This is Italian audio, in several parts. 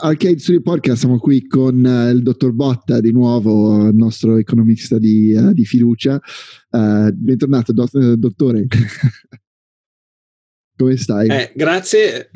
Arcade Studio Podcast, siamo qui con uh, il dottor Botta, di nuovo il nostro economista di, uh, di fiducia. Uh, bentornato, do- dottore. Come stai? Eh, grazie,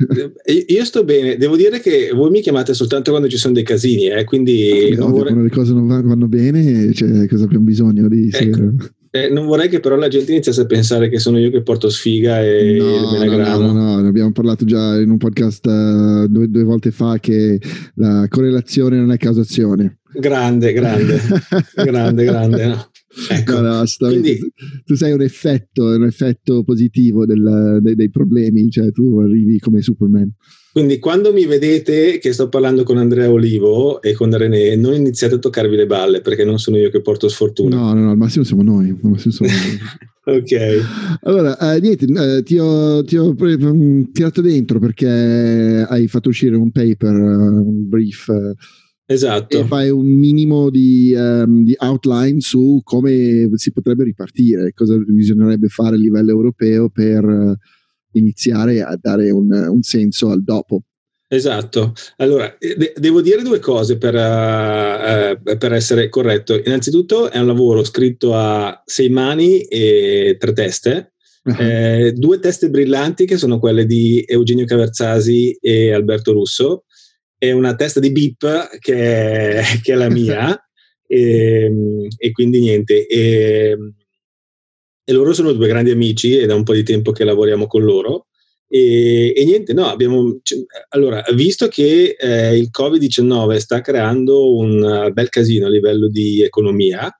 io sto bene. Devo dire che voi mi chiamate soltanto quando ci sono dei casini, eh, quindi... No, vorrei... Quando le cose non vanno bene, cioè, cosa abbiamo bisogno di... Ecco. Eh, non vorrei che però la gente iniziasse a pensare che sono io che porto sfiga e no, il menagramo. No, no, no, ne abbiamo parlato già in un podcast uh, due, due, volte fa che la correlazione non è causazione. Grande, grande, grande, grande. No. Ecco. No, Quindi, tu sei un effetto, un effetto positivo del, dei, dei problemi, cioè tu arrivi come Superman. Quindi quando mi vedete che sto parlando con Andrea Olivo e con René, non iniziate a toccarvi le balle perché non sono io che porto sfortuna. No, no, no al massimo siamo noi. Siamo noi. ok. Allora, eh, niente, eh, ti, ho, ti ho mm, tirato dentro perché hai fatto uscire un paper, un brief. Esatto. E fai un minimo di, um, di, outline su come si potrebbe ripartire, cosa bisognerebbe fare a livello europeo per iniziare a dare un, un senso al dopo. Esatto, allora eh, de- devo dire due cose per, uh, uh, per, essere corretto. Innanzitutto è un lavoro scritto a sei mani e tre teste, uh-huh. eh, due teste brillanti che sono quelle di Eugenio Caverzasi e Alberto Russo e una testa di Bip che è, che è la mia e, ehm, e, quindi niente. E, e loro sono due grandi amici e da un po' di tempo che lavoriamo con loro. E, e niente, no, abbiamo. Allora, visto che eh, il Covid-19 sta creando un uh, bel casino a livello di economia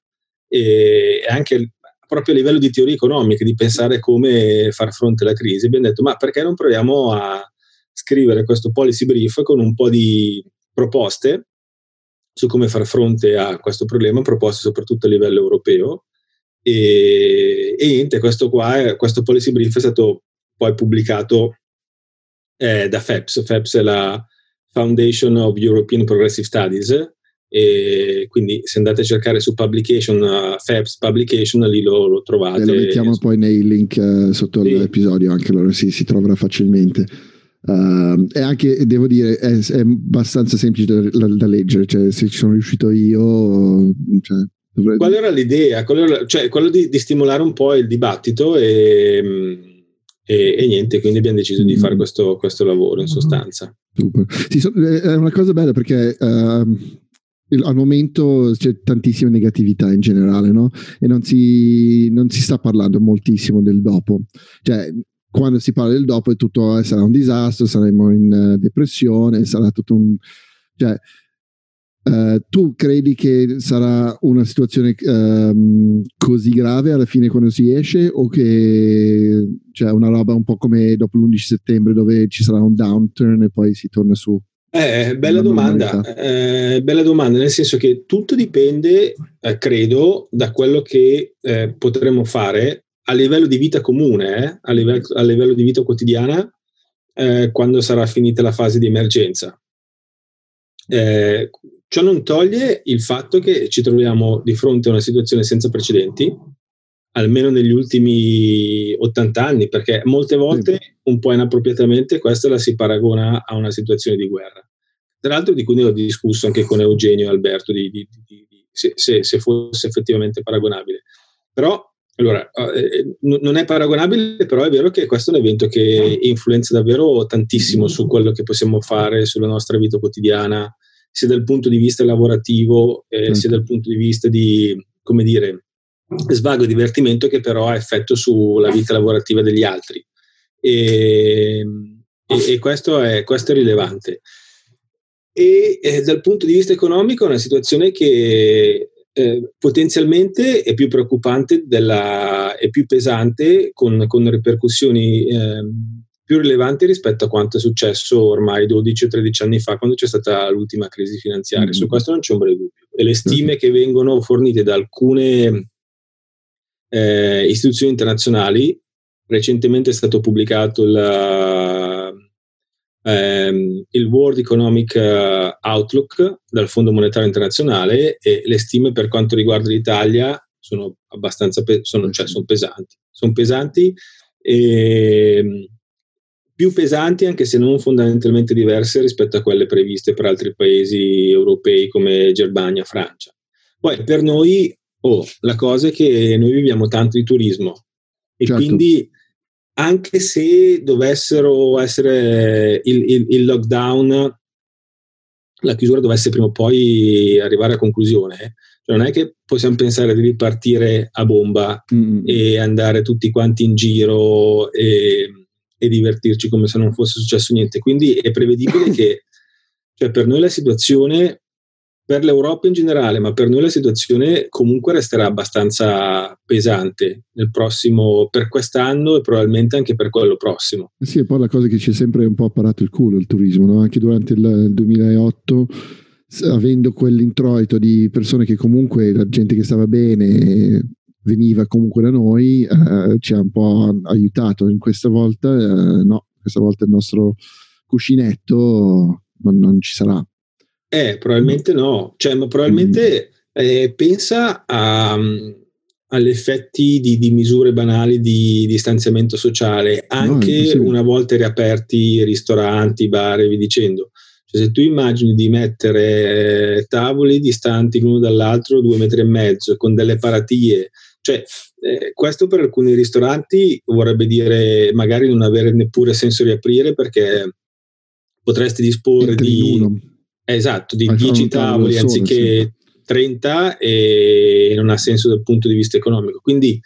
e anche proprio a livello di teoria economica, di pensare come far fronte alla crisi, abbiamo detto: ma perché non proviamo a scrivere questo policy brief con un po' di proposte su come far fronte a questo problema, proposte soprattutto a livello europeo e, e niente, questo qua, è, questo policy brief è stato poi pubblicato eh, da FEPS. FEPS è la Foundation of European Progressive Studies e quindi se andate a cercare su publication uh, FEPS publication lì lo, lo trovate e lo mettiamo poi nei link uh, sotto sì. l'episodio anche allora sì, si troverà facilmente uh, e anche devo dire è, è abbastanza semplice da, da, leggere cioè se ci sono riuscito io cioè, Qual era l'idea? Qual era, cioè, quello di, di, stimolare un po' il dibattito e, e, e niente, quindi abbiamo deciso di fare mm. questo, questo lavoro in sostanza. Super. Sì, so, è una cosa bella perché uh, al momento c'è tantissima negatività in generale, no? E non si, non si sta parlando moltissimo del dopo. Cioè, quando si parla del dopo è tutto, eh, sarà un disastro, saremo in uh, depressione, sarà tutto un... Cioè, Uh, tu credi che sarà una situazione um, così grave alla fine quando si esce o che c'è cioè, una roba un po' come dopo l'11 settembre dove ci sarà un downturn e poi si torna su? Eh, bella domanda, eh, bella domanda, nel senso che tutto dipende, eh, credo, da quello che eh, potremo fare a livello di vita comune, eh, a livello, a, livello, di vita quotidiana, eh, quando sarà finita la fase di emergenza. Eh, Ciò non toglie il fatto che ci troviamo di fronte a una situazione senza precedenti, almeno negli ultimi 80 anni, perché molte volte, un po' inappropriatamente, questa la si paragona a una situazione di guerra. Tra l'altro di cui ne ho discusso anche con Eugenio e Alberto di, di, di, se, se, se, fosse effettivamente paragonabile. Però, allora, eh, non è paragonabile, però è vero che questo è un evento che influenza davvero tantissimo su quello che possiamo fare sulla nostra vita quotidiana, sia dal punto di vista lavorativo, eh, mm. sia dal punto di vista di, come dire, svago e divertimento che però ha effetto sulla vita lavorativa degli altri. E, e, e questo, è, questo, è, rilevante. E eh, dal punto di vista economico è una situazione che eh, potenzialmente è più preoccupante della, è più pesante con, con ripercussioni eh, più rilevanti rispetto a quanto è successo ormai 12 o 13 anni fa quando c'è stata l'ultima crisi finanziaria. Mm-hmm. Su questo non c'è un breve dubbio. E le stime mm-hmm. che vengono fornite da alcune eh, istituzioni internazionali, recentemente è stato pubblicato la, ehm, il World Economic eh, Outlook dal Fondo Monetario Internazionale e le stime per quanto riguarda l'Italia sono abbastanza pe- sono, cioè, sono pesanti. Sono pesanti e più pesanti anche se non fondamentalmente diverse rispetto a quelle previste per altri paesi europei come Germania, Francia. Poi per noi, oh, la cosa è che noi viviamo tanto di turismo e certo. quindi anche se dovessero essere il, il, il, lockdown, la chiusura dovesse prima o poi arrivare a conclusione, cioè non è che possiamo pensare di ripartire a bomba mm. e andare tutti quanti in giro e, e, divertirci come se non fosse successo niente. Quindi è prevedibile che cioè per noi la situazione per l'Europa in generale, ma per noi la situazione comunque resterà abbastanza pesante nel prossimo, per quest'anno e probabilmente anche per quello prossimo. Eh sì, e poi la cosa che ci è sempre un po' parato il culo il turismo, no? anche durante il 2008 avendo quell'introito di persone che comunque la gente che stava bene veniva comunque da noi eh, ci ha un po' aiutato. In questa volta eh, no questa volta il nostro cuscinetto non, non ci sarà. Eh, probabilmente no, cioè, ma probabilmente eh, pensa a, agli effetti di, di, misure banali di distanziamento sociale, anche no, una volta riaperti ristoranti, bar e vi dicendo. Cioè, se tu immagini di mettere eh, tavoli distanti l'uno dall'altro due metri e mezzo con delle paratie, cioè eh, questo per alcuni ristoranti vorrebbe dire magari non avere neppure senso riaprire perché potresti disporre di Esatto, di 10 tavoli anziché sì. 30 e non ha senso dal punto di vista economico. Quindi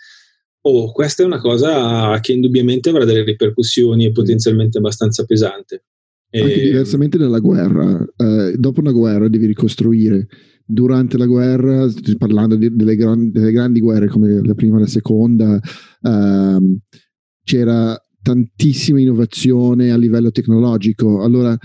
oh, questa è una cosa che indubbiamente avrà delle ripercussioni e potenzialmente abbastanza pesante. Anche e... diversamente dalla guerra, eh, dopo una guerra devi ricostruire. Durante la guerra, parlando di, delle, gran, delle, grandi guerre come la prima e la seconda, ehm, c'era tantissima innovazione a livello tecnologico. Allora,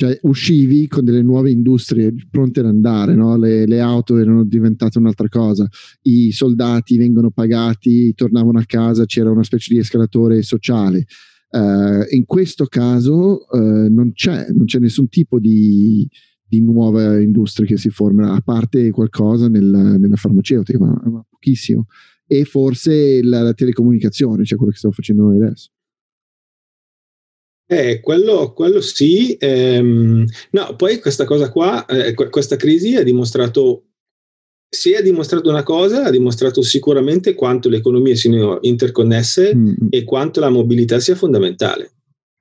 cioè uscivi con delle nuove industrie pronte ad andare, no? le, le, auto erano diventate un'altra cosa, i soldati vengono pagati, tornavano a casa, c'era una specie di escalatore sociale. Uh, in questo caso uh, non, c'è, non, c'è, nessun tipo di, di, nuova industria che si forma, a parte qualcosa nel, nella farmaceutica, ma, ma, pochissimo. E forse la, la telecomunicazione, cioè quello che stiamo facendo noi adesso. Eh, quello, quello sì. Ehm, no, poi questa cosa qua, eh, questa crisi ha dimostrato, se ha dimostrato una cosa, ha dimostrato sicuramente quanto le economie siano interconnesse mm. e quanto la mobilità sia fondamentale.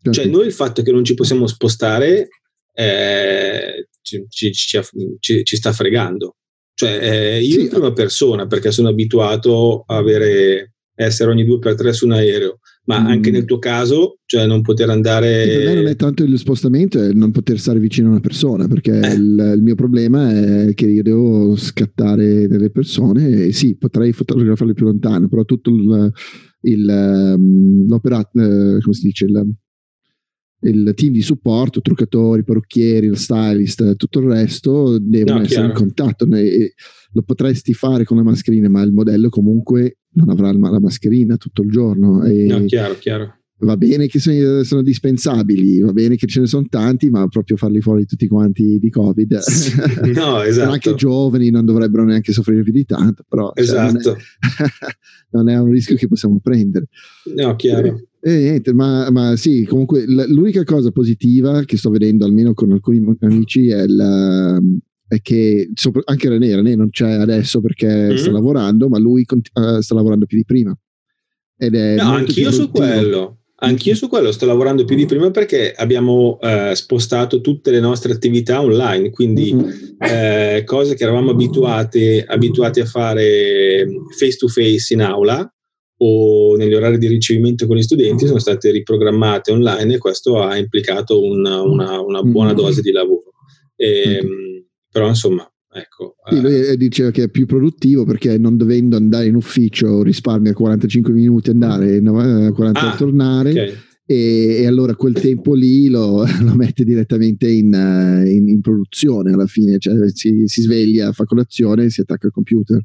Certo. Cioè, noi il fatto che non ci possiamo spostare eh, ci, ci, ci, ci, sta fregando. Cioè, eh, io sì. in prima persona, perché sono abituato a avere, essere ogni due per tre su un aereo ma mm. anche nel tuo caso, cioè non poter andare... per me non è tanto il spostamento, è non poter stare vicino a una persona, perché eh. il, il, mio problema è che io devo scattare delle persone e sì, potrei fotografarle più lontano, però tutto il, il ehm, l'opera, eh, come si dice, il, il team di supporto, truccatori, parrucchieri, il stylist, tutto il resto devono no, essere chiaro. in contatto. Lo potresti fare con la mascherina, ma il modello comunque non avrà la mascherina tutto il giorno. E no, chiaro, chiaro. Va bene che sono, sono, dispensabili, va bene che ce ne sono tanti, ma proprio farli fuori tutti quanti di Covid. No, esatto. anche giovani non dovrebbero neanche soffrire più di tanto, però esatto. Cioè, non, è, esatto. non, è, un rischio che possiamo prendere. No, chiaro. Eh, niente, ma, ma, sì, comunque l'unica cosa positiva che sto vedendo, almeno con alcuni amici, è la, è che anche René, René non c'è adesso perché mm-hmm. sta lavorando, ma lui uh, sta lavorando più di prima. Ed è no, anch'io su quello. Anch'io su quello sto lavorando più di prima perché abbiamo eh, spostato tutte le nostre attività online, quindi mm-hmm. eh, cose che eravamo abituati, abituati a fare face to face in aula o negli orari di ricevimento con gli studenti sono state riprogrammate online e questo ha implicato una, una, una buona mm-hmm. dose di lavoro. E, mm-hmm però insomma Ecco, sì, lui eh, diceva che è più produttivo perché non dovendo andare in ufficio risparmia 45 minuti andare, 40 ah, tornare okay. e, e, allora quel tempo lì lo, lo mette direttamente in, eh, in, in, produzione alla fine, cioè si, si, sveglia, fa colazione e si attacca al computer.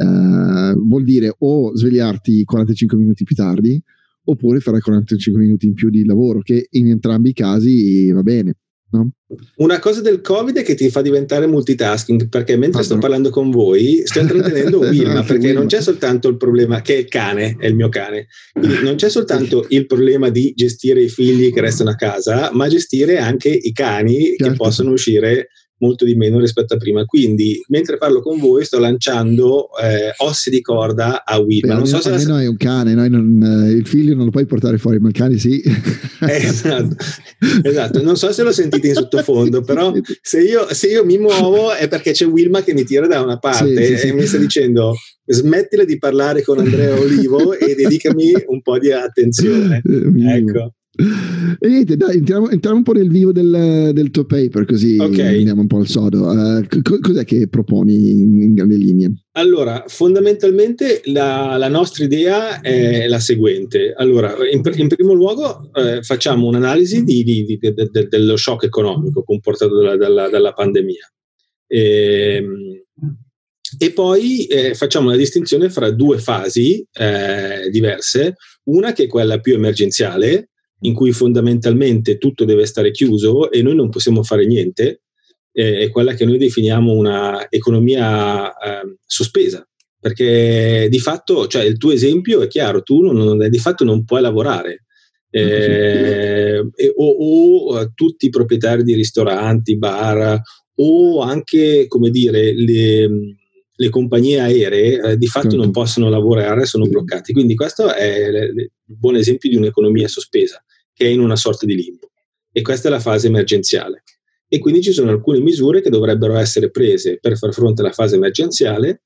Uh, vuol dire o svegliarti 45 minuti più tardi oppure fare 45 minuti in più di lavoro che in entrambi i casi va bene No? Una cosa del Covid è che ti fa diventare multitasking perché mentre ah, sto no. parlando con voi sto intrattenendo Wilma perché non c'è soltanto il problema che è il cane, è il mio cane, Quindi non c'è soltanto il problema di gestire i figli che restano a casa, ma gestire anche i cani certo. che possono uscire molto di meno rispetto a prima. Quindi, mentre parlo con voi, sto lanciando eh, ossi di corda a Wilma. Non so se la... noi è un cane, non, eh, il figlio non lo puoi portare fuori, ma il cane sì. esatto. esatto. non so se lo sentite in sottofondo, però se io, se io, mi muovo è perché c'è Wilma che mi tira da una parte sì, sì, e mi sta dicendo smettila di parlare con Andrea Olivo e dedicami un po' di attenzione. Eh, ecco. E niente, dai, entriamo, entriamo, un po' nel vivo del, del tuo paper, così okay. andiamo un po' al sodo. Uh, co- cos'è che proponi in, in grandi linee? Allora, fondamentalmente la, la, nostra idea è la seguente. Allora, in, in primo luogo eh, facciamo un'analisi di, di, di, de, dello shock economico comportato dalla, dalla, dalla pandemia. E, ehm, e poi eh, facciamo una distinzione fra due fasi eh, diverse, una che è quella più emergenziale, in cui fondamentalmente tutto deve stare chiuso e noi non possiamo fare niente, eh, è quella che noi definiamo una economia eh, sospesa. Perché di fatto, cioè il tuo esempio è chiaro, tu non, non, di fatto non puoi lavorare. Eh, o, o, tutti i proprietari di ristoranti, bar o anche, come dire, le, le compagnie aeree eh, di fatto certo. non possono lavorare, sono bloccati. Quindi questo è il buon esempio di un'economia sospesa che è in una sorta di limbo. E questa è la fase emergenziale. E quindi ci sono alcune misure che dovrebbero essere prese per far fronte alla fase emergenziale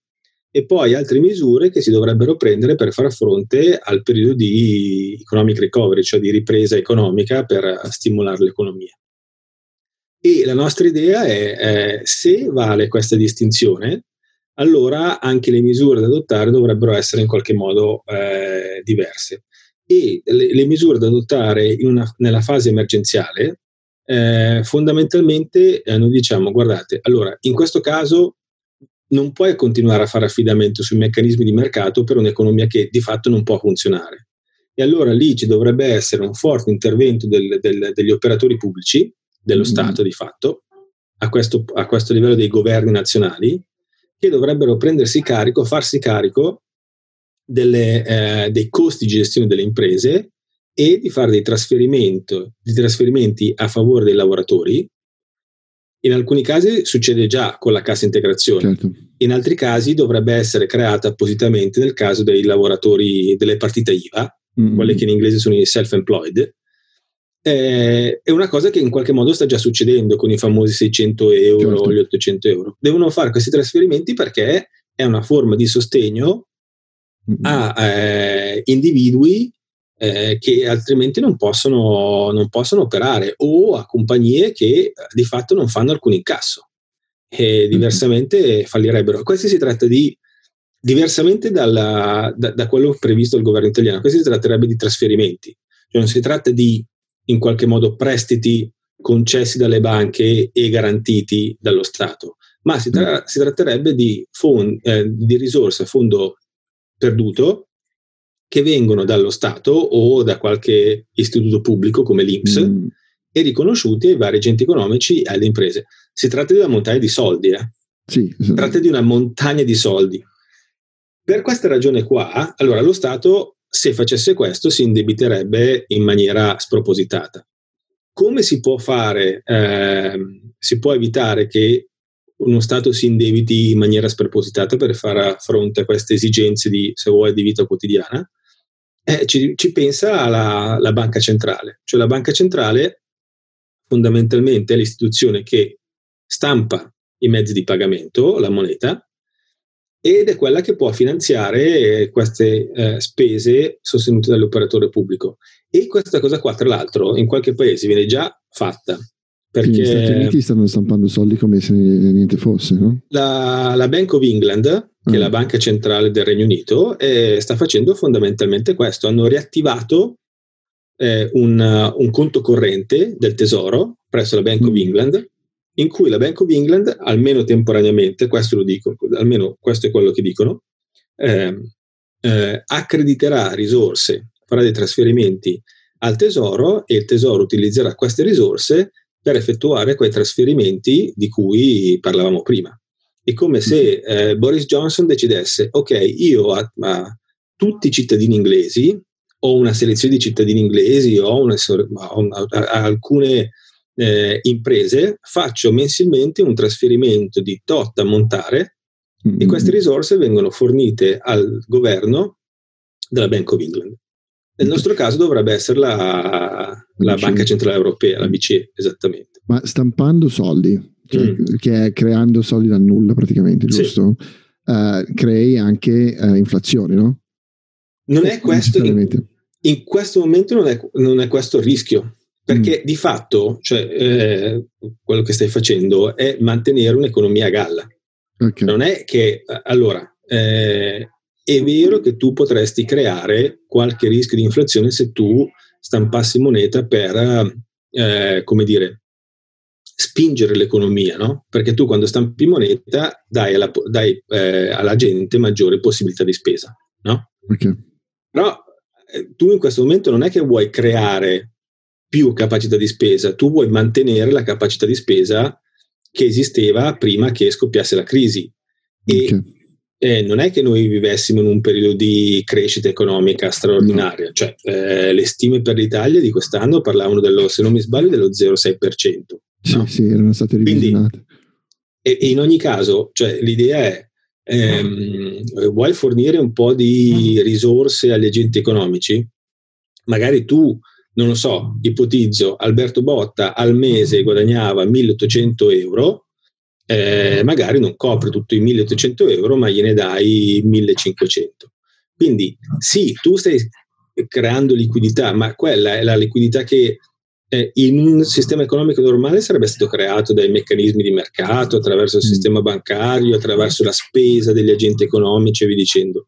e poi altre misure che si dovrebbero prendere per far fronte al periodo di economic recovery, cioè di ripresa economica per stimolare l'economia. E la nostra idea è, è se vale questa distinzione, allora anche le misure da adottare dovrebbero essere in qualche modo eh, diverse e le, le misure da adottare una, nella fase emergenziale, eh, fondamentalmente eh, noi diciamo, guardate, allora in questo caso non puoi continuare a fare affidamento sui meccanismi di mercato per un'economia che di fatto non può funzionare. E allora lì ci dovrebbe essere un forte intervento del, del, degli operatori pubblici, dello mm. Stato di fatto, a questo, a questo livello dei governi nazionali, che dovrebbero prendersi carico, farsi carico delle, eh, dei costi di gestione delle imprese e di fare dei trasferimenti, dei trasferimenti a favore dei lavoratori. In alcuni casi succede già con la cassa integrazione, certo. in altri casi dovrebbe essere creata appositamente nel caso dei lavoratori delle partite IVA, mm-hmm. quelle che in inglese sono i self-employed. Eh, è una cosa che in qualche modo sta già succedendo con i famosi 600 euro certo. o gli 800 euro. Devono fare questi trasferimenti perché è una forma di sostegno a eh, individui eh, che altrimenti non possono, non possono, operare o a compagnie che eh, di fatto non fanno alcun incasso e diversamente fallirebbero. Questo si tratta di, diversamente dalla, da, da, quello previsto dal governo italiano, questo si tratterebbe di trasferimenti, cioè non si tratta di in qualche modo prestiti concessi dalle banche e garantiti dallo Stato, ma si, tra- si tratterebbe di, fond- eh, di risorse a fondo perduto che vengono dallo Stato o da qualche istituto pubblico come l'Inps mm. e riconosciuti ai vari agenti economici e alle imprese. Si tratta di una montagna di soldi, eh? sì, si tratta di una montagna di soldi. Per questa ragione qua, allora lo Stato, se facesse questo, si indebiterebbe in maniera spropositata. Come si può fare, eh, si può evitare che uno Stato si indebiti in maniera spropositata per fare fronte a queste esigenze di, se vuoi, di vita quotidiana, eh, ci, ci, pensa la, la banca centrale. Cioè la banca centrale fondamentalmente è l'istituzione che stampa i mezzi di pagamento, la moneta, ed è quella che può finanziare queste eh, spese sostenute dall'operatore pubblico. E questa cosa qua, tra l'altro, in qualche paese viene già fatta. Perché gli Stati Uniti stanno stampando soldi come se niente fosse, no? La, la Bank of England, che ah. è la banca centrale del Regno Unito, eh, sta facendo fondamentalmente questo. Hanno riattivato eh, un, un, conto corrente del tesoro presso la Bank mm. of England, in cui la Bank of England, almeno temporaneamente, questo lo dico, almeno questo è quello che dicono, eh, eh accrediterà risorse, farà dei trasferimenti al tesoro e il tesoro utilizzerà queste risorse per effettuare quei trasferimenti di cui parlavamo prima. È come se mm-hmm. eh, Boris Johnson decidesse, ok, io a, a, tutti i cittadini inglesi, ho una selezione di cittadini inglesi, ho, una, ho a, alcune eh, imprese, faccio mensilmente un trasferimento di tot a montare mm-hmm. e queste risorse vengono fornite al governo della Bank of England. Nel nostro caso dovrebbe essere la, la Banca Centrale Europea, la BCE, esattamente. Ma stampando soldi, cioè, mm. che è creando soldi da nulla praticamente, giusto? Sì. Uh, crei anche uh, inflazione, no? Non è questo, in, in, questo momento non è, non è, questo il rischio, perché mm. di fatto cioè, eh, quello che stai facendo è mantenere un'economia a galla. Okay. Non è che, allora, eh, è vero che tu potresti creare qualche rischio di inflazione se tu stampassi moneta per, eh, come dire, spingere l'economia, no? Perché tu quando stampi moneta dai alla, dai, eh, alla gente maggiore possibilità di spesa, no? Okay. Però eh, tu in questo momento non è che vuoi creare più capacità di spesa, tu vuoi mantenere la capacità di spesa che esisteva prima che scoppiasse la crisi. E okay eh, non è che noi vivessimo in un periodo di crescita economica straordinaria, cioè eh, le stime per l'Italia di quest'anno parlavano dello, se non mi sbaglio, dello 0,6%. No? Sì, sì, erano state rivisionate. e, e, in ogni caso, cioè, l'idea è, ehm, vuoi fornire un po' di risorse agli agenti economici? Magari tu, non lo so, ipotizzo, Alberto Botta al mese guadagnava 1800 euro, eh, magari non copre tutti i 1800 euro, ma gliene dai 1500. Quindi sì, tu stai creando liquidità, ma quella è la liquidità che eh, in un sistema economico normale sarebbe stato creato dai meccanismi di mercato, attraverso il mm. sistema bancario, attraverso la spesa degli agenti economici e via dicendo.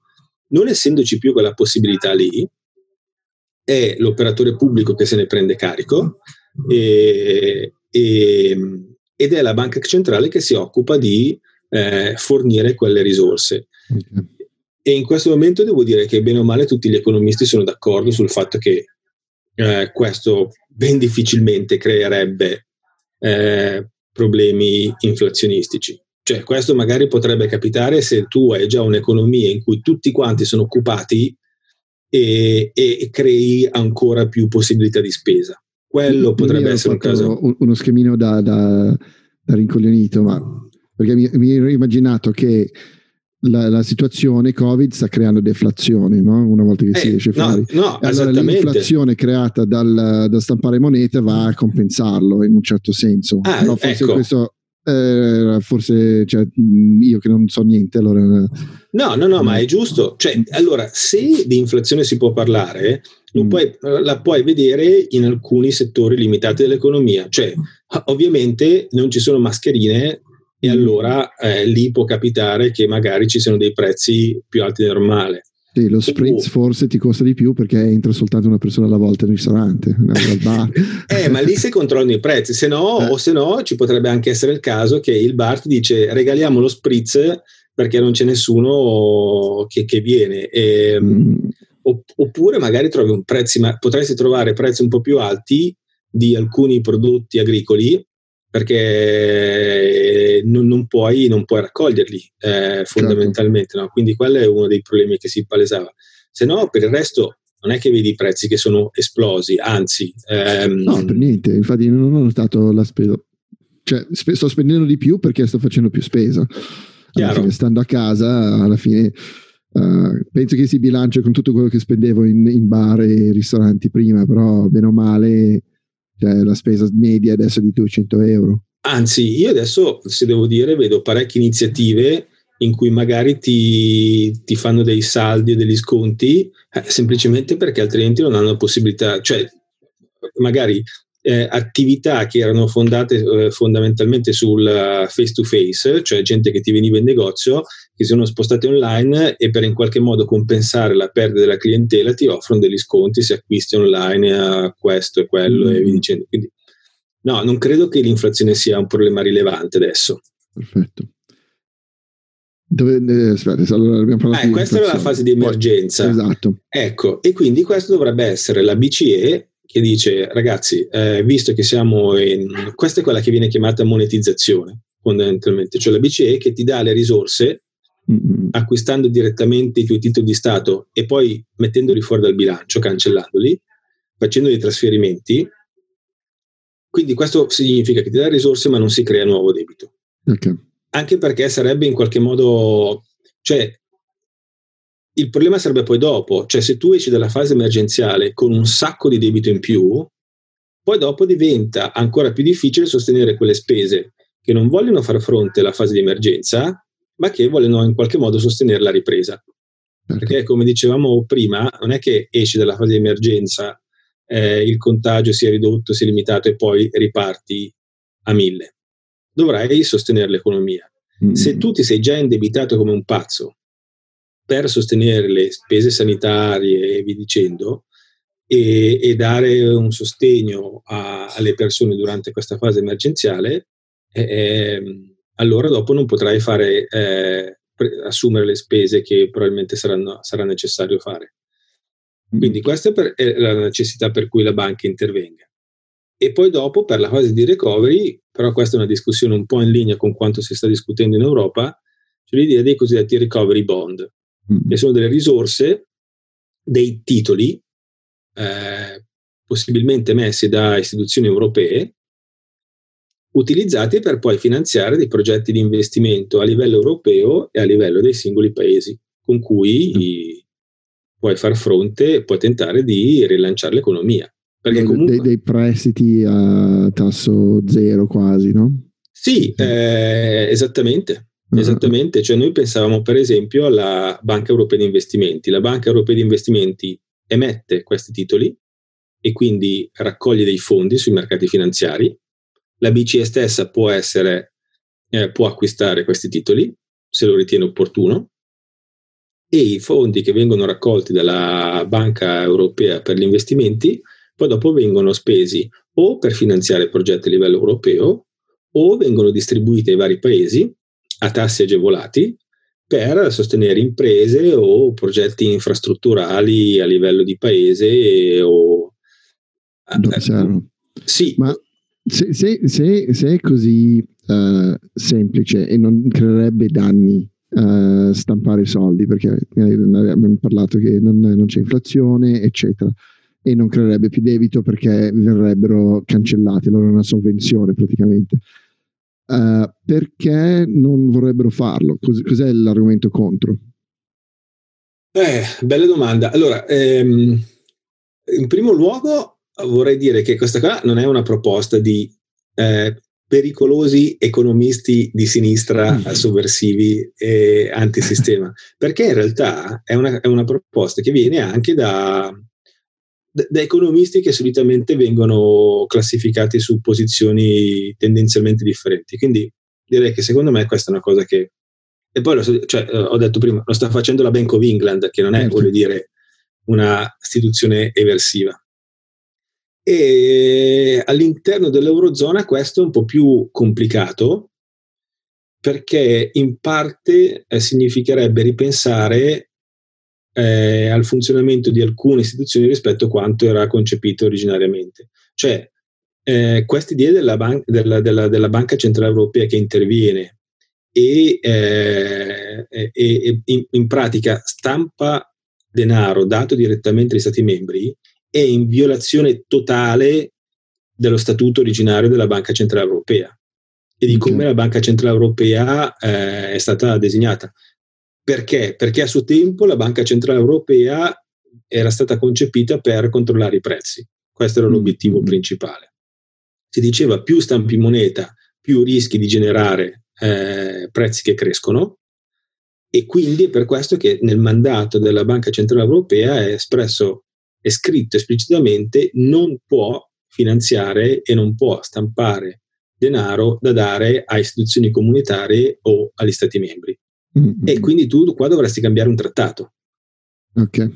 Non essendoci più quella possibilità lì, è l'operatore pubblico che se ne prende carico e, e ed è la banca centrale che si occupa di eh, fornire quelle risorse. Okay. E in questo momento devo dire che bene o male tutti gli economisti sono d'accordo sul fatto che eh, questo ben difficilmente creerebbe eh, problemi inflazionistici. Cioè, questo magari potrebbe capitare se tu hai già un'economia in cui tutti quanti sono occupati e, e crei ancora più possibilità di spesa quello potrebbe essere un caso. Uno schemino da, da, da rincoglionito, ma perché mi, mi ero immaginato che la, la, situazione Covid sta creando deflazione no? una volta che eh, si esce no, fuori. No, allora l'inflazione creata dal, da stampare monete va a compensarlo in un certo senso. Ah, Però forse ecco. questo eh, forse cioè, io che non so niente allora no no no ma è giusto cioè, allora se di inflazione si può parlare mm. puoi, la puoi vedere in alcuni settori limitati dell'economia cioè ovviamente non ci sono mascherine e mm. allora eh, lì può capitare che magari ci siano dei prezzi più alti del normale sì, lo spritz forse ti costa di più perché entra soltanto una persona alla volta nel ristorante, al bar. eh, ma lì si controllano i prezzi, se no, eh. o se no ci potrebbe anche essere il caso che il bar ti dice regaliamo lo spritz perché non c'è nessuno che, che viene. E, mm. Oppure magari trovi un prezzo, ma potresti trovare prezzi un po' più alti di alcuni prodotti agricoli perché non, non, puoi, non puoi, raccoglierli eh, certo. fondamentalmente. Certo. No? Quindi quello è uno dei problemi che si palesava. Se no, per il resto non è che vedi i prezzi che sono esplosi, anzi... Ehm, no, per niente, infatti non ho notato la spesa. Cioè, sp- sto spendendo di più perché sto facendo più spesa. Fine, stando a casa, alla fine... Uh, penso che si bilancia con tutto quello che spendevo in, in bar e ristoranti prima, però bene o male cioè la spesa media adesso è di 200 euro. Anzi, io adesso, se devo dire, vedo parecchie iniziative in cui magari ti, ti fanno dei saldi o degli sconti eh, semplicemente perché altrimenti non hanno possibilità, cioè magari eh, attività che erano fondate eh, fondamentalmente sul face to face, cioè gente che ti veniva in negozio, che si sono spostate online e per in qualche modo compensare la perdita della clientela ti offrono degli sconti se acquisti online a questo e quello mm. e via dicendo. Quindi, no, non credo che l'inflazione sia un problema rilevante adesso. Perfetto. Dove, eh, aspetta, allora abbiamo parlato eh, questa era la fase di emergenza. Poi, esatto. Ecco, e quindi questo dovrebbe essere la BCE che dice ragazzi, eh, visto che siamo in... questa è quella che viene chiamata monetizzazione fondamentalmente, cioè la BCE che ti dà le risorse mm-hmm. acquistando direttamente i tuoi titoli di Stato e poi mettendoli fuori dal bilancio, cancellandoli, facendo dei trasferimenti. Quindi questo significa che ti dà risorse ma non si crea nuovo debito. Okay. Anche perché sarebbe in qualche modo, cioè il problema sarebbe poi dopo, cioè se tu esci dalla fase emergenziale con un sacco di debito in più, poi dopo diventa ancora più difficile sostenere quelle spese che non vogliono far fronte alla fase di emergenza, ma che vogliono in qualche modo sostenere la ripresa. Perché come dicevamo prima, non è che esci dalla fase di emergenza, eh, il contagio si è ridotto, si è limitato e poi riparti a mille. Dovrai sostenere l'economia. Mm. Se tu ti sei già indebitato come un pazzo per sostenere le spese sanitarie e via dicendo, e, e dare un sostegno a, alle persone durante questa fase emergenziale, eh, allora dopo non potrai fare, eh, assumere le spese che probabilmente saranno, sarà necessario fare. Mm. Quindi questa è, la necessità per cui la banca intervenga. E poi dopo per la fase di recovery, però questa è una discussione un po' in linea con quanto si sta discutendo in Europa, c'è l'idea dei cosiddetti recovery bond, mm. che sono delle risorse, dei titoli, eh, possibilmente messi da istituzioni europee, utilizzati per poi finanziare dei progetti di investimento a livello europeo e a livello dei singoli paesi, con cui mm. puoi far fronte, puoi tentare di rilanciare l'economia. Perché comunque, dei, dei, prestiti a tasso zero quasi, no? Sì, eh, esattamente. Uh-huh. Esattamente, cioè noi pensavamo per esempio alla Banca Europea di Investimenti. La Banca Europea di Investimenti emette questi titoli e quindi raccoglie dei fondi sui mercati finanziari la BCE stessa può, essere, eh, può acquistare questi titoli se lo ritiene opportuno e i fondi che vengono raccolti dalla Banca Europea per gli investimenti poi dopo vengono spesi o per finanziare progetti a livello europeo o vengono distribuiti ai vari paesi a tassi agevolati per sostenere imprese o progetti infrastrutturali a livello di paese o... Eh, sì, ma se, se, se, se è così uh, semplice e non creerebbe danni uh, stampare soldi, perché abbiamo parlato che non, non, c'è inflazione, eccetera, e non creerebbe più debito perché verrebbero cancellati, allora una sovvenzione praticamente. Uh, perché non vorrebbero farlo? Cos- cos'è l'argomento contro? Eh, bella domanda. Allora, ehm, in primo luogo vorrei dire che questa qua non è una proposta di eh, pericolosi economisti di sinistra mm. sovversivi e antisistema, perché in realtà è una, è una proposta che viene anche da, da, economisti che solitamente vengono classificati su posizioni tendenzialmente differenti. Quindi direi che secondo me questa è una cosa che... E poi lo, cioè, ho detto prima, lo sta facendo la Bank of England, che non è, certo. voglio dire, una istituzione eversiva. E all'interno dell'Eurozona questo è un po' più complicato perché in parte eh, significherebbe ripensare eh, al funzionamento di alcune istituzioni rispetto a quanto era concepito originariamente. Cioè, eh, questa idea della, ban- della, della, della, Banca Centrale Europea che interviene e, eh, e, e in, in pratica stampa denaro dato direttamente agli Stati membri è in violazione totale dello statuto originario della Banca Centrale Europea e di come la Banca Centrale Europea eh, è stata disegnata. Perché? Perché a suo tempo la Banca Centrale Europea era stata concepita per controllare i prezzi. Questo era l'obiettivo mm-hmm. principale. Si diceva più stampi moneta, più rischi di generare eh, prezzi che crescono e quindi è per questo che nel mandato della Banca Centrale Europea è espresso è scritto esplicitamente non può finanziare e non può stampare denaro da dare a istituzioni comunitarie o agli stati membri. Mm-hmm. E quindi tu qua dovresti cambiare un trattato. Ok.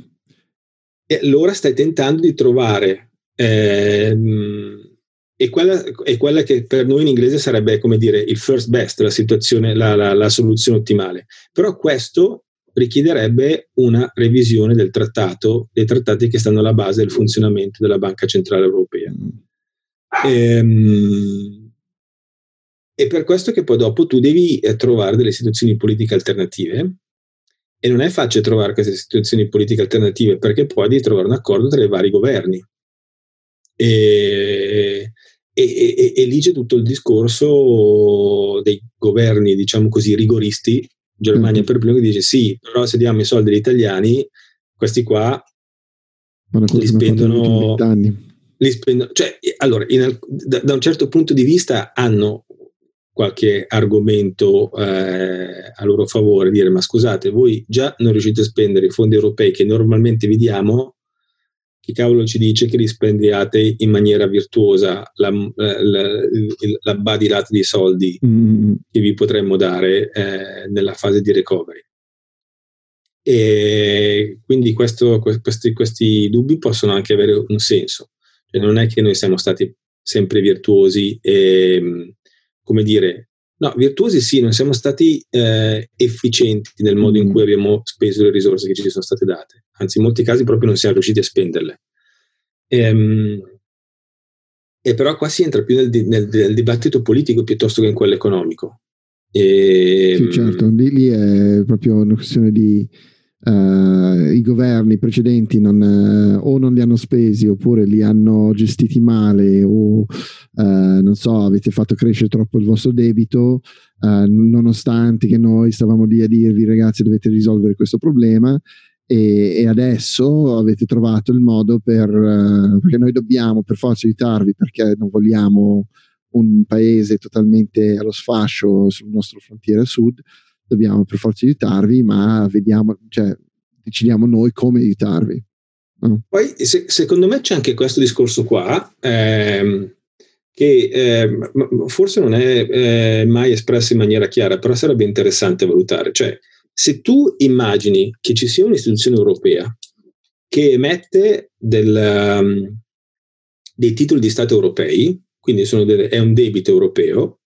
E allora stai tentando di trovare, ehm, e, quella, è quella che per noi in inglese sarebbe come dire il first best, la situazione, la, la, la soluzione ottimale. Però questo richiederebbe una revisione del trattato, dei trattati che stanno alla base del funzionamento della Banca Centrale Europea. Mm. Ehm, e per questo che poi dopo tu devi eh, trovare delle situazioni politiche alternative e non è facile trovare queste situazioni politiche alternative perché poi devi trovare un accordo tra i vari governi. E, e, e, e, lì c'è tutto il discorso dei governi, diciamo così, rigoristi. Germania, mm. per esempio, che dice sì, però se diamo i soldi agli italiani, questi qua li spendono, li spendono. Cioè, allora, in, da, da, un certo punto di vista hanno qualche argomento eh, a loro favore, dire ma scusate, voi già non riuscite a spendere i fondi europei che normalmente vi diamo, chi cavolo ci dice che li spendiate in maniera virtuosa la, la, la, la badilata di soldi mm. che vi potremmo dare eh, nella fase di recovery? E quindi questo, questi, questi, dubbi possono anche avere un senso. Cioè non è che noi siamo stati sempre virtuosi e come dire, no, virtuosi sì, non siamo stati eh, efficienti nel modo in mm. cui abbiamo speso le risorse che ci sono state date, anzi in molti casi proprio non siamo riusciti a spenderle. Ehm, e però qua si entra più nel, nel, nel, dibattito politico piuttosto che in quello economico. E, sì, certo, lì, lì, è proprio una questione di uh, i governi precedenti non, uh, o non li hanno spesi oppure li hanno gestiti male o uh, non so, avete fatto crescere troppo il vostro debito, nonostante che noi stavamo lì a dirvi ragazzi dovete risolvere questo problema. E, adesso avete trovato il modo per perché noi dobbiamo per forza aiutarvi perché non vogliamo un paese totalmente allo sfascio sul nostro frontiera sud dobbiamo per forza aiutarvi, ma vediamo, cioè, decidiamo noi come aiutarvi. No? Poi se, secondo me c'è anche questo discorso qua, ehm, che eh, forse non è eh, mai espresso in maniera chiara, però sarebbe interessante valutare. Cioè, se tu immagini che ci sia un'istituzione europea che emette del, um, dei titoli di Stato europei, quindi delle, è un debito europeo,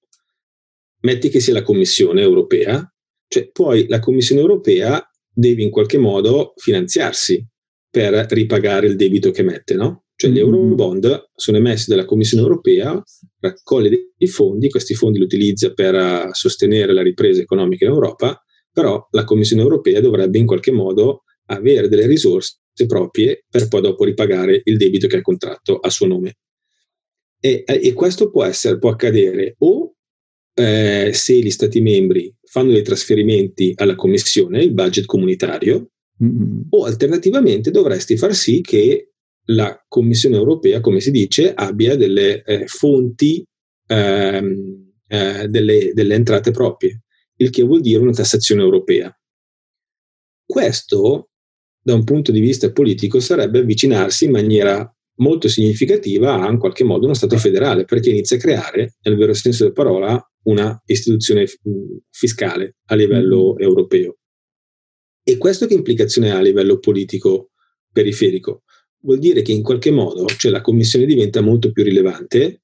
metti che sia la Commissione europea, cioè, poi la Commissione europea deve in qualche modo finanziarsi per ripagare il debito che mette, no? Cioè mm-hmm. gli eurobond sono emessi dalla Commissione europea, raccoglie dei fondi, questi fondi li utilizza per uh, sostenere la ripresa economica in Europa, però la Commissione europea dovrebbe in qualche modo avere delle risorse proprie per poi dopo ripagare il debito che ha contratto a suo nome. E, e questo può, essere, può accadere o eh, se gli Stati membri fanno dei trasferimenti alla Commissione, il budget comunitario, mm-hmm. o alternativamente dovresti far sì che la Commissione europea, come si dice, abbia delle eh, fonti, ehm, eh, delle, delle entrate proprie, il che vuol dire una tassazione europea. Questo, da un punto di vista politico, sarebbe avvicinarsi in maniera molto significativa a in qualche modo uno Stato federale, perché inizia a creare, nel vero senso della parola, una istituzione fiscale a livello mm. europeo. E questo che implicazione ha a livello politico periferico? Vuol dire che in qualche modo cioè la Commissione diventa molto più rilevante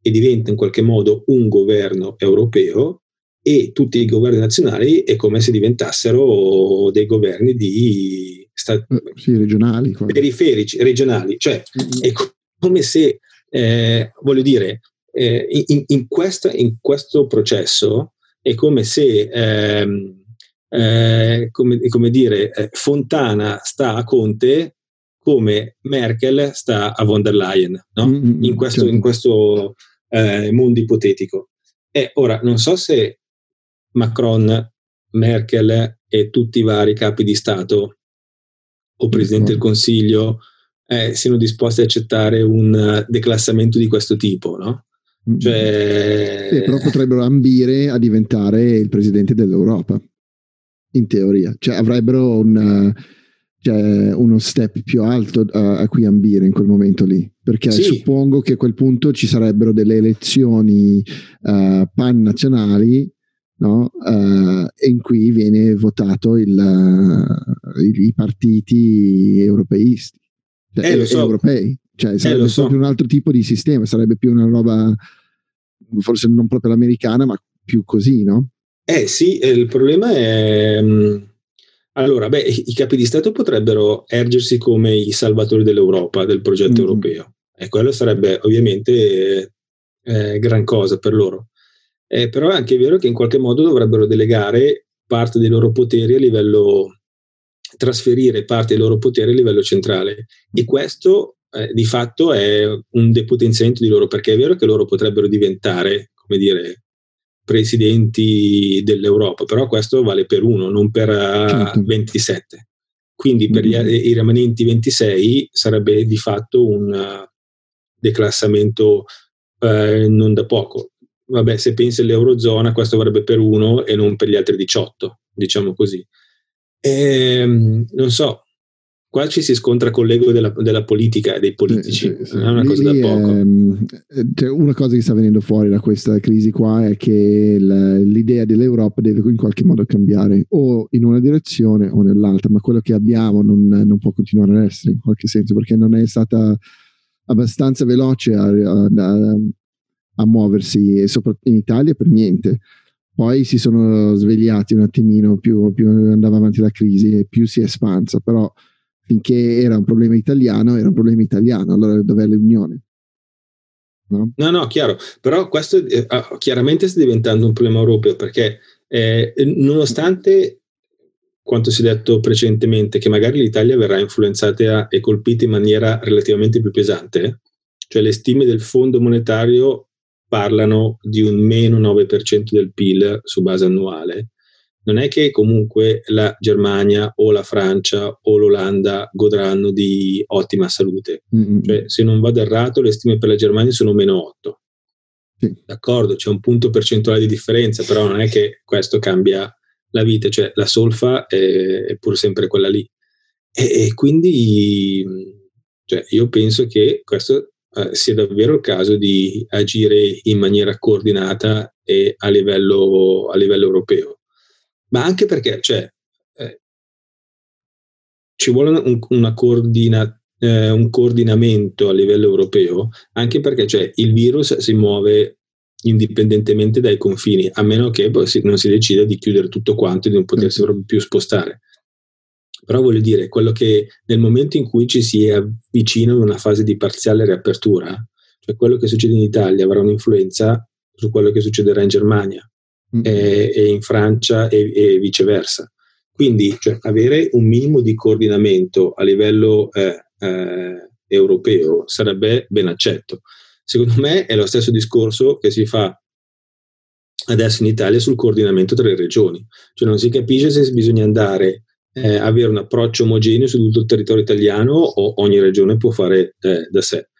e diventa in qualche modo un governo europeo e tutti i governi nazionali è come se diventassero dei governi di stati eh, sì, regionali, periferici, regionali, cioè è come se, eh, voglio dire, eh, in, in, questo, in, questo, processo è come se, ehm, eh, come, come, dire, eh, Fontana sta a Conte come Merkel sta a von der Leyen, no? mm-hmm, in questo, certo. in questo eh, mondo ipotetico. E ora non so se Macron, Merkel e tutti i vari capi di Stato o Presidente del Consiglio eh, siano disposti ad accettare un declassamento di questo tipo, no? Mm. Cioè... Sì, però potrebbero ambire a diventare il presidente dell'Europa, in teoria. Cioè avrebbero un, cioè, uno step più alto a, a, cui ambire in quel momento lì. Perché sì. suppongo che a quel punto ci sarebbero delle elezioni uh, pan-nazionali no? uh, in cui viene votato il, uh, i partiti europeisti. Cioè, eh, so. europei. Cioè, sarebbe eh, so. un altro tipo di sistema, sarebbe più una roba, forse non proprio l'americana, ma più così, no? Eh sì, il problema è, mm, Allora, beh, i capi di Stato potrebbero ergersi come i salvatori dell'Europa, del progetto mm-hmm. europeo. E quello sarebbe ovviamente eh, gran cosa per loro. Eh, però è anche vero che in qualche modo dovrebbero delegare parte dei loro poteri a livello, trasferire parte dei loro poteri a livello centrale. E questo eh, di fatto è un depotenziamento di loro, perché è vero che loro potrebbero diventare, come dire, presidenti dell'Europa, però questo vale per uno, non per uh, certo. 27. Quindi per gli, mm-hmm. i rimanenti 26 sarebbe di fatto un uh, declassamento uh, non da poco. Vabbè, se pensi all'Eurozona, questo varrebbe per uno e non per gli altri 18, diciamo così. E, ehm, non so, qua ci si scontra con l'ego della, della politica e dei politici, sì, sì, sì. non è una cosa da poco. È, cioè una cosa che sta venendo fuori da questa crisi qua è che l'idea dell'Europa deve in qualche modo cambiare, o in una direzione o nell'altra, ma quello che abbiamo non, non può continuare ad essere in qualche senso, perché non è stata abbastanza veloce a, a, a, a muoversi, soprattutto in Italia per niente. Poi si sono svegliati un attimino, più, più andava avanti la crisi e più si è espansa, però finché era un problema italiano, era un problema italiano, allora dov'è l'unione? No? no, no, chiaro, però questo eh, ah, chiaramente sta diventando un problema europeo perché eh, nonostante quanto si è detto precedentemente, che magari l'Italia verrà influenzata e colpita in maniera relativamente più pesante, cioè le stime del Fondo monetario parlano di un meno 9% del PIL su base annuale, non è che comunque la Germania o la Francia o l'Olanda godranno di ottima salute. Mm-hmm. Cioè, se non vado errato, le stime per la Germania sono meno 8. Sì. D'accordo, c'è un punto percentuale di differenza, però non è che questo cambia la vita, cioè la solfa è, è pur sempre quella lì. E, e quindi cioè, io penso che questo eh, sia davvero il caso di agire in maniera coordinata e a livello, a livello europeo ma anche perché cioè, eh, ci vuole un, una coordina, eh, un coordinamento a livello europeo, anche perché cioè, il virus si muove indipendentemente dai confini, a meno che poi si, non si decida di chiudere tutto quanto e di non potersi certo. proprio più spostare. Però voglio dire, quello che nel momento in cui ci si avvicina ad una fase di parziale riapertura, cioè quello che succede in Italia avrà un'influenza su quello che succederà in Germania, mm. E, e, in Francia e, e viceversa. Quindi cioè, avere un minimo di coordinamento a livello eh, eh, europeo sarebbe ben accetto. Secondo me è lo stesso discorso che si fa adesso in Italia sul coordinamento tra le regioni, cioè non si capisce se bisogna andare eh, avere un approccio omogeneo su tutto il territorio italiano o ogni regione può fare eh, da sé.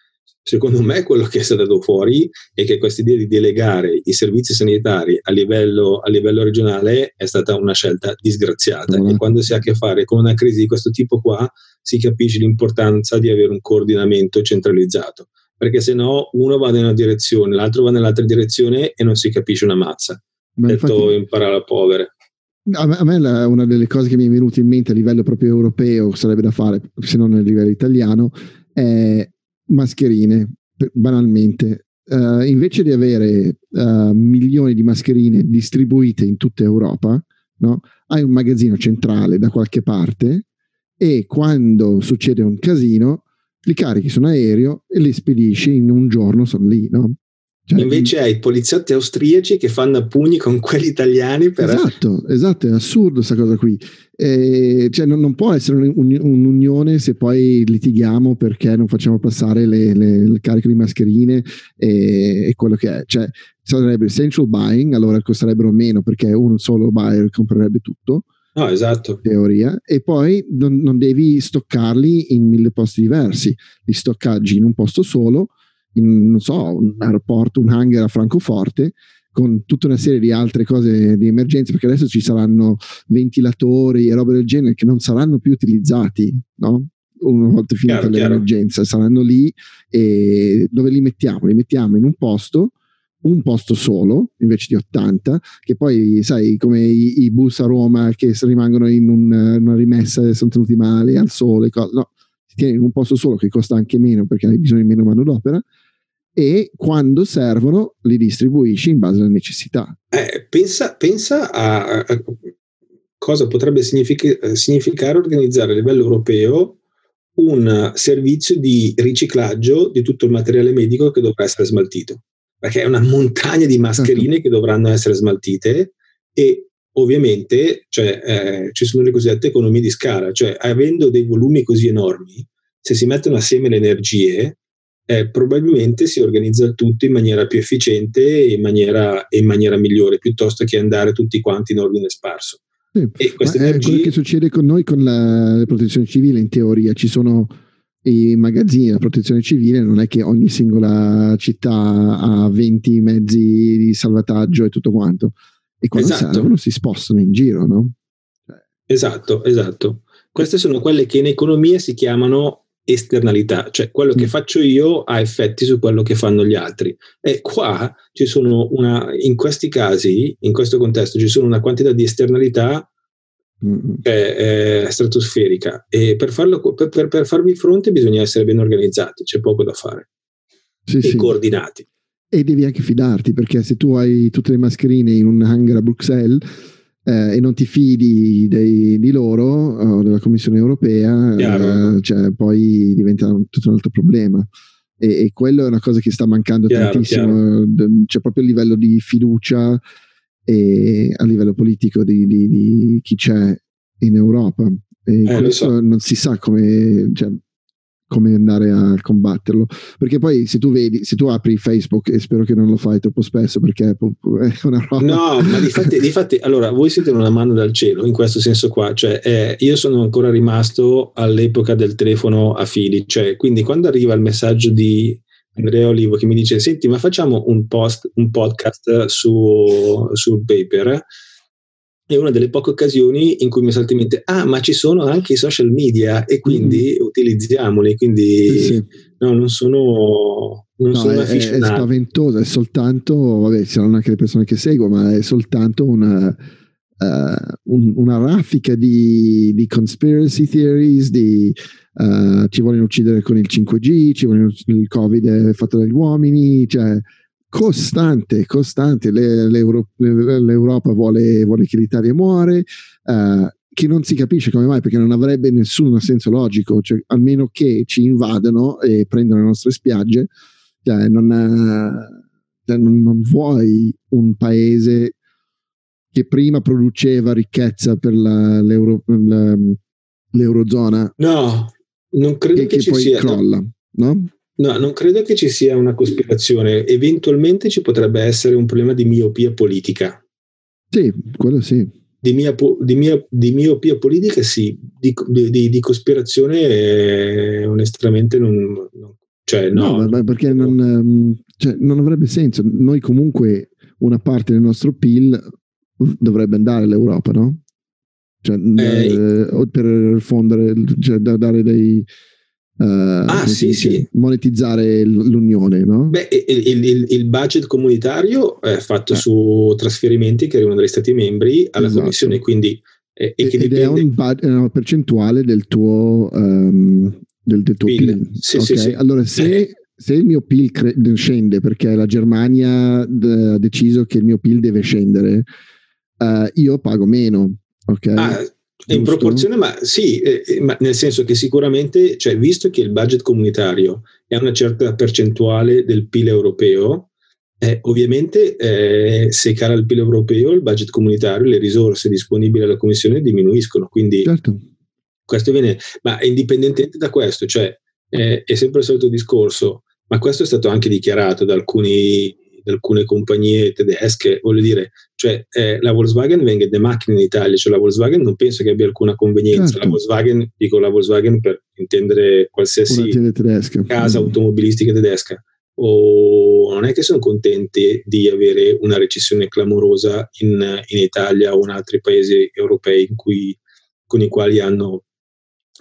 Secondo me quello che è stato fuori è che questa idea di delegare i servizi sanitari a livello, a livello regionale è stata una scelta disgraziata mm. e quando si ha a che fare con una crisi di questo tipo qua si capisce l'importanza di avere un coordinamento centralizzato perché se no uno va in una direzione, l'altro va nell'altra direzione e non si capisce una mazza. Ma Detto infatti, imparare a povere. A me la, una delle cose che mi è venuta in mente a livello proprio europeo, sarebbe da fare, se non a livello italiano, è mascherine, banalmente. Uh, invece di avere uh, milioni di mascherine distribuite in tutta Europa, no? hai un magazzino centrale da qualche parte e quando succede un casino li carichi su un aereo e li spedisci in un giorno, sono lì. No? Invece hai poliziotti austriaci che fanno a pugni con quelli italiani. Per... Esatto, esatto, è assurdo questa cosa qui. Eh, cioè non, non, può essere un, un'unione se poi litighiamo perché non facciamo passare le, le, le cariche di mascherine e, e, quello che è. Cioè sarebbe essential buying, allora costerebbero meno perché un solo buyer comprerebbe tutto. No, esatto. Teoria. E poi non, non devi stoccarli in mille posti diversi, li stoccaggi in un posto solo in, non so, un aeroporto, un hangar a Francoforte con tutta una serie di altre cose di emergenza, perché adesso ci saranno ventilatori e robe del genere che non saranno più utilizzati, no? Una volta finita chiaro, l'emergenza, chiaro. saranno lì e dove li mettiamo? Li mettiamo in un posto, un posto solo invece di 80, che poi sai come i, i bus a Roma che rimangono in un, una rimessa e sono tenuti male al sole, no, si tiene in un posto solo che costa anche meno perché hai bisogno di meno manodopera e quando servono li distribuisci in base alle necessità. Eh, pensa, pensa a, a, cosa potrebbe signific- significare organizzare a livello europeo un servizio di riciclaggio di tutto il materiale medico che dovrà essere smaltito, perché è una montagna di mascherine certo. che dovranno essere smaltite e ovviamente cioè, eh, ci sono le cosiddette economie di scala, cioè avendo dei volumi così enormi, se si mettono assieme le energie, eh, probabilmente si organizza il tutto in maniera più efficiente e in maniera, in maniera migliore, piuttosto che andare tutti quanti in ordine sparso. Sì, e queste energie... È quello che succede con noi con la, la protezione civile, in teoria ci sono i magazzini della protezione civile, non è che ogni singola città ha 20 mezzi di salvataggio e tutto quanto. E quando esatto. servono si spostano in giro, no? Esatto, esatto. Queste sono quelle che in economia si chiamano esternalità, cioè quello che mm. faccio io ha effetti su quello che fanno gli altri. E qua ci sono una, in questi casi, in questo contesto, ci sono una quantità di esternalità che è, stratosferica e per, farlo, per, per, per, farvi fronte bisogna essere ben organizzati, c'è poco da fare sì, e sì. coordinati. E devi anche fidarti perché se tu hai tutte le mascherine in un hangar a Bruxelles eh, e non ti fidi dei, di loro o della Commissione europea, eh, cioè, poi diventa tutto un altro problema. E, e, quello è una cosa che sta mancando chiaro, tantissimo. Chiaro. C'è proprio a livello di fiducia e a livello politico di, di, di chi c'è in Europa. E eh, questo so. non si sa come. Cioè, come andare a combatterlo. Perché poi se tu vedi, se tu apri Facebook, e spero che non lo fai troppo spesso perché è una roba. No, ma di fatti, di fatti allora voi siete una mano dal cielo in questo senso qua. Cioè, eh, io sono ancora rimasto all'epoca del telefono a fili. Cioè, quindi quando arriva il messaggio di Andrea Olivo che mi dice: Senti, ma facciamo un post, un podcast su, sul paper è una delle poche occasioni in cui mi salta in mente, ah, ma ci sono anche i social media e quindi mm-hmm. utilizziamoli, quindi sì, sì. No, non sono, non no, sono è, è spaventoso, è soltanto, vabbè, ci saranno anche le persone che seguo, ma è soltanto una, uh, un, una raffica di, di, conspiracy theories, di uh, ci vogliono uccidere con il 5G, ci vogliono, il Covid è fatto dagli uomini, cioè costante, costante. Le, L'Europa vuole, vuole, che l'Italia muore, uh, che non si capisce come mai, perché non avrebbe nessun senso logico, cioè, almeno che ci invadano e prendono le nostre spiagge, cioè, non, cioè, non, non vuoi un paese che prima produceva ricchezza per la, l'euro, la, l'Eurozona. No, non credo che, che, che poi sia, crolla, no? No, non credo che ci sia una cospirazione. Eventualmente ci potrebbe essere un problema di miopia politica. Sì, quello sì. Di, mia, di, mia, di miopia politica sì, di, di, cospirazione eh, onestamente non, non, cioè, no. no perché non, ehm, cioè, non avrebbe senso. Noi comunque una parte del nostro PIL dovrebbe andare all'Europa, no? Cioè, eh, eh, per fondere, cioè, da dare dei, Uh, ah, sì, sì. monetizzare l'unione. No? Beh, il, il, il, budget comunitario è fatto eh. su trasferimenti che arrivano dagli Stati membri alla esatto. Commissione, quindi eh, e, ed dipende... è un bud, una percentuale del tuo, um, del, del tuo PIL. PIL. Sì, okay? sì, allora, se, eh. se, il mio PIL cre- scende perché la Germania ha deciso che il mio PIL deve scendere, uh, io pago meno. Okay? Ah, in proporzione, ma sì, eh, ma nel senso che sicuramente, cioè, visto che il budget comunitario è una certa percentuale del PIL europeo, eh, ovviamente eh, se cala il PIL europeo, il budget comunitario, le risorse disponibili alla Commissione diminuiscono. Quindi certo. questo viene, ma indipendentemente da questo, cioè eh, è sempre il solito discorso, ma questo è stato anche dichiarato da alcuni da alcune compagnie tedesche, voglio dire, cioè eh, la Volkswagen vende macchine in Italia, cioè la Volkswagen non penso che abbia alcuna convenienza, certo. la Volkswagen, dico la Volkswagen per intendere qualsiasi casa mm. automobilistica tedesca, o non è che sono contenti di avere una recessione clamorosa in, in Italia o in altri paesi europei cui, con i quali hanno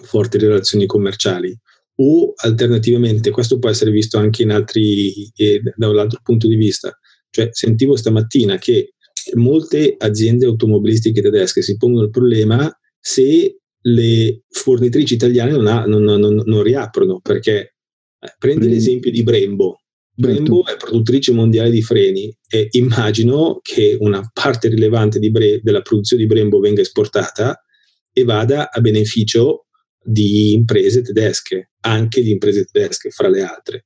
forti relazioni commerciali o alternativamente questo può essere visto anche in altri, eh, da un altro punto di vista. Cioè, sentivo stamattina che molte aziende automobilistiche tedesche si pongono il problema se le fornitrici italiane non, ha, non, non, non riaprono, perché eh, prendi mm. l'esempio di Brembo. Brembo certo. è produttrice mondiale di freni e immagino che una parte rilevante Bre- della produzione di Brembo venga esportata e vada a beneficio di imprese tedesche, anche di imprese tedesche fra le altre.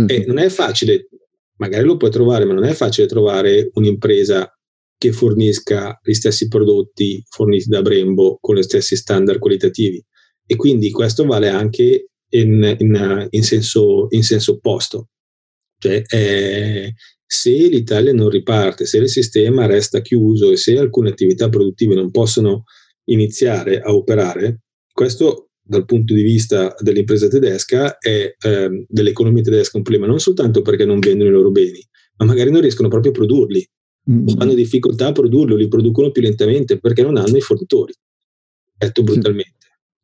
Mm-hmm. E non è facile, magari lo puoi trovare, ma non è facile trovare un'impresa che fornisca gli stessi prodotti forniti da Brembo con gli stessi standard qualitativi. E quindi questo vale anche in, in, in, senso, in senso, opposto. Cioè, eh, se l'Italia non riparte, se il sistema resta chiuso e se alcune attività produttive non possono iniziare a operare, questo dal punto di vista dell'impresa tedesca è eh, dell'economia tedesca un problema non soltanto perché non vendono i loro beni, ma magari non riescono proprio a produrli, mm. hanno difficoltà a produrlo, li producono più lentamente perché non hanno i fornitori, detto brutalmente.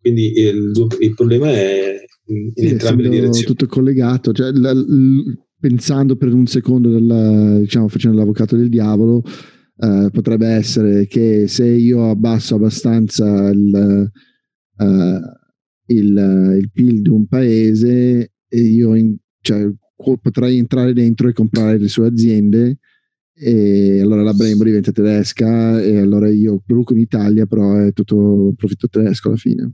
Quindi il, il, problema è in sì, entrambe le direzioni. Tutto collegato, cioè, la, l, pensando per un secondo, della, diciamo facendo l'avvocato del diavolo, eh, potrebbe essere che se io abbasso abbastanza il, eh, il, il PIL di un paese, io in, cioè, potrei entrare dentro e comprare le sue aziende e allora la Brembo diventa tedesca e allora io produco in Italia però è tutto profitto tedesco alla fine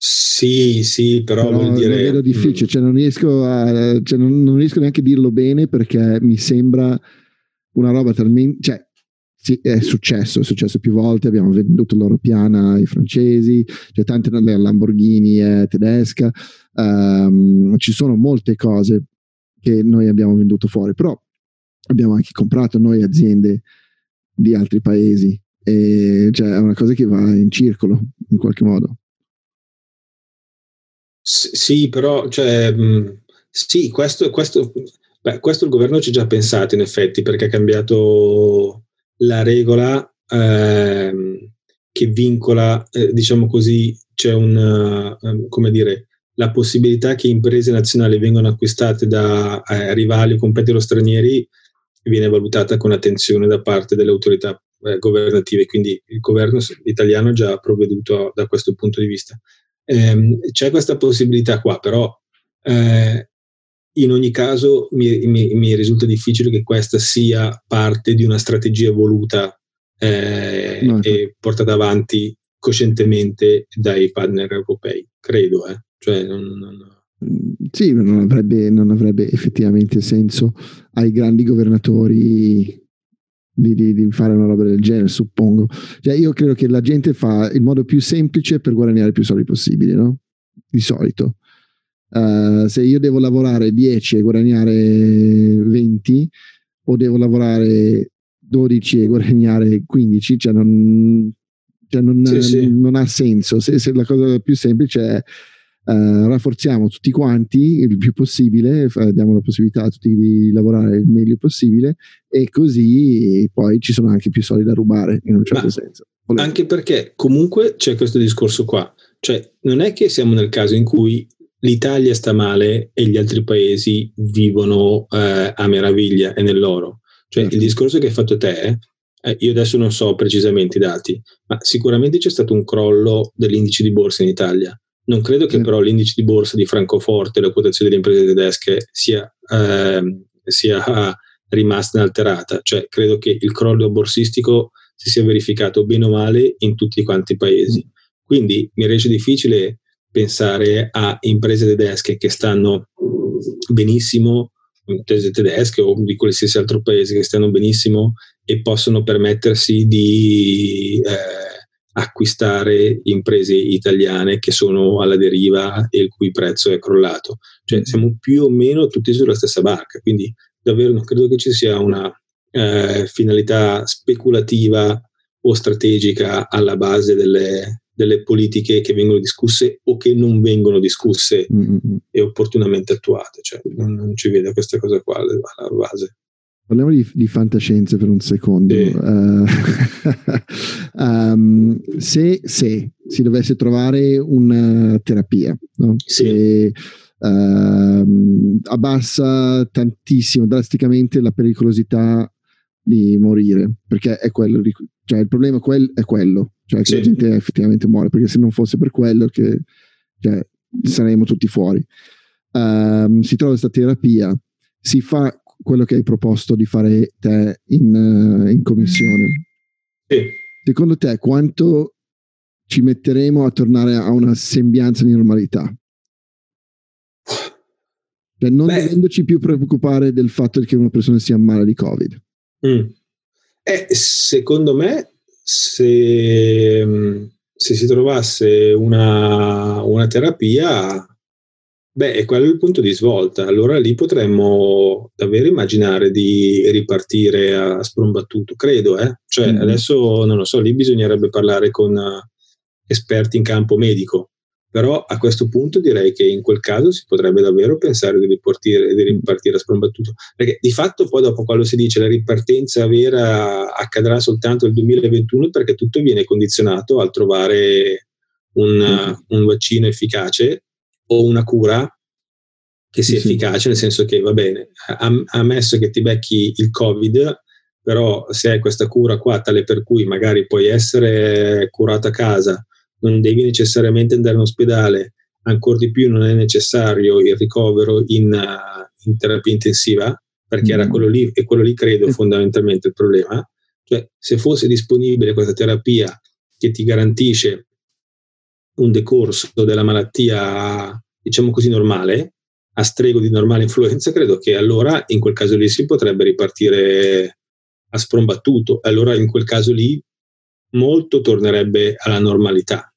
sì, sì, però, però vuol dire... Vedo difficile, mm. cioè non, riesco a, cioè non, non riesco neanche a dirlo bene perché mi sembra una roba talmente... Cioè, sì, è successo, è successo più volte, abbiamo venduto l'oro piana ai francesi, cioè tante la Lamborghini è tedesca, um, ci sono molte cose che noi abbiamo venduto fuori, però abbiamo anche comprato noi aziende di altri paesi e cioè è una cosa che va in circolo in qualche modo. S- sì, però cioè, mh, sì, questo, questo, beh, questo il governo ci ha già pensato in effetti perché ha cambiato la regola ehm, che vincola, eh, diciamo così, c'è un, uh, come dire, la possibilità che imprese nazionali vengano acquistate da eh, rivali o competitor stranieri viene valutata con attenzione da parte delle autorità eh, governative, quindi il governo italiano ha già provveduto da questo punto di vista. Eh, c'è questa possibilità qua, però eh, in ogni caso mi, mi, mi, risulta difficile che questa sia parte di una strategia voluta eh, no. e portata avanti coscientemente dai partner europei, credo. Eh. Cioè, non, non, Mm, sì, non avrebbe, non avrebbe, effettivamente senso ai grandi governatori di, di, di, fare una roba del genere, suppongo. Cioè, io credo che la gente fa il modo più semplice per guadagnare più soldi possibile, no? Di solito. Uh, se io devo lavorare 10 e guadagnare 20, o devo lavorare 12 e guadagnare 15, cioè non, cioè non, sì, sì. non ha senso. Se, se la cosa più semplice è Uh, rafforziamo tutti quanti il più possibile, diamo la possibilità a tutti di lavorare il meglio possibile e così poi ci sono anche più soldi da rubare in un certo Ma senso. Volete. Anche perché comunque c'è questo discorso qua, cioè non è che siamo nel caso in cui l'Italia sta male e gli altri paesi vivono eh, a meraviglia e nell'oro. Cioè certo. il discorso che hai fatto te, eh, io adesso non so precisamente i dati, ma sicuramente c'è stato un crollo dell'indice di borsa in Italia non credo che sì. però l'indice di borsa di Francoforte, la quotazione delle imprese tedesche sia, eh, sia rimasta inalterata, cioè credo che il crollo borsistico si sia verificato bene o male in tutti quanti i paesi. Mm. Quindi mi rende difficile pensare a imprese tedesche che stanno benissimo, imprese tedesche o di qualsiasi altro paese che stanno benissimo e possono permettersi di eh, acquistare imprese italiane che sono alla deriva e il cui prezzo è crollato. Cioè siamo più o meno tutti sulla stessa barca, quindi davvero non credo che ci sia una eh, finalità speculativa o strategica alla base delle, delle, politiche che vengono discusse o che non vengono discusse mm-hmm. e opportunamente attuate. Cioè, non, non ci vede questa cosa qua alla base. Parliamo di, di, fantascienze per un secondo. Sì. Uh, um, se, se, si dovesse trovare una terapia no? sì. che uh, abbassa tantissimo, drasticamente la pericolosità di morire, perché è quello, di, cioè il problema quel, è quello, cioè che sì. la gente effettivamente muore, perché se non fosse per quello che, cioè, saremmo tutti fuori. um, si trova questa terapia, si fa quello che hai proposto di fare te in, uh, in commissione. Sì. Secondo te quanto ci metteremo a tornare a una sembianza di normalità? Per non Beh. dovendoci più preoccupare del fatto che una persona sia male di Covid. Mm. Eh, secondo me, se, se si trovasse una, una terapia, beh, è quello il punto di svolta. Allora lì potremmo davvero immaginare di ripartire a sprombattuto, credo. Eh? Cioè, mm. adesso non lo so, lì bisognerebbe parlare con esperti in campo medico però a questo punto direi che in quel caso si potrebbe davvero pensare di ripartire, di ripartire a sprombattuto, perché di fatto poi dopo quando si dice la ripartenza vera accadrà soltanto nel 2021 perché tutto viene condizionato al trovare un, un vaccino efficace o una cura che sia sì, efficace, nel senso che va bene, ammesso che ti becchi il Covid, però se hai questa cura qua tale per cui magari puoi essere curato a casa, non devi necessariamente andare in ospedale, ancora di più non è necessario il ricovero in, uh, in terapia intensiva, perché mm. era quello lì, e quello lì credo fondamentalmente il problema. Cioè, se fosse disponibile questa terapia che ti garantisce un decorso della malattia, diciamo così, normale, a strego di normale influenza, credo che allora in quel caso lì si potrebbe ripartire a sprombattuto. Allora in quel caso lì molto tornerebbe alla normalità.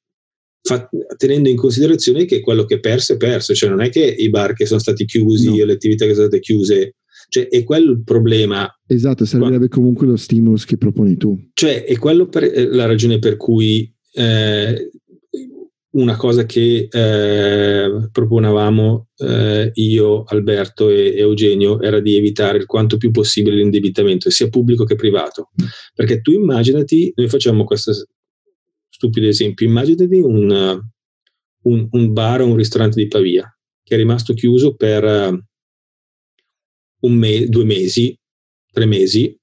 Tenendo in considerazione che quello che è perso è perso, cioè non è che i bar che sono stati chiusi no. le attività che sono state chiuse, cioè è quello il problema. Esatto, servirebbe comunque lo stimulus che proponi tu. Cioè è quello per, eh, la ragione per cui eh, una cosa che eh, proponevamo eh, io, Alberto e, Eugenio era di evitare il quanto più possibile l'indebitamento, sia pubblico che privato. Perché tu immaginati, noi facciamo questo stupido esempio, immaginati un, un, un bar o un ristorante di Pavia che è rimasto chiuso per un me- due mesi, tre mesi,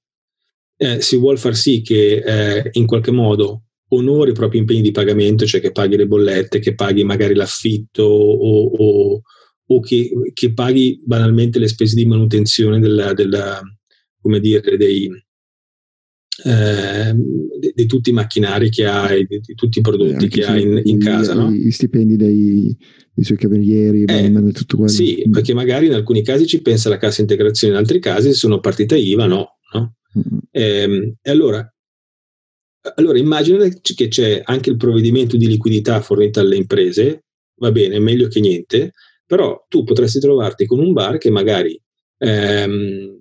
eh, si vuole far sì che eh, in qualche modo onori i propri impegni di pagamento, cioè che paghi le bollette, che paghi magari l'affitto o, o, o che, che, paghi banalmente le spese di manutenzione della, della, come dire, dei, eh, di, tutti i macchinari che hai, di, di tutti i prodotti che hai in, in casa. No? Gli stipendi dei, dei suoi camerieri, eh, tutto quello. Sì, mm. perché magari in alcuni casi ci pensa la cassa integrazione, in altri casi sono partita IVA, no. no? Mm. Eh, e allora allora immagina che c'è anche il provvedimento di liquidità fornito alle imprese, va bene, meglio che niente, però tu potresti trovarti con un bar che magari ehm,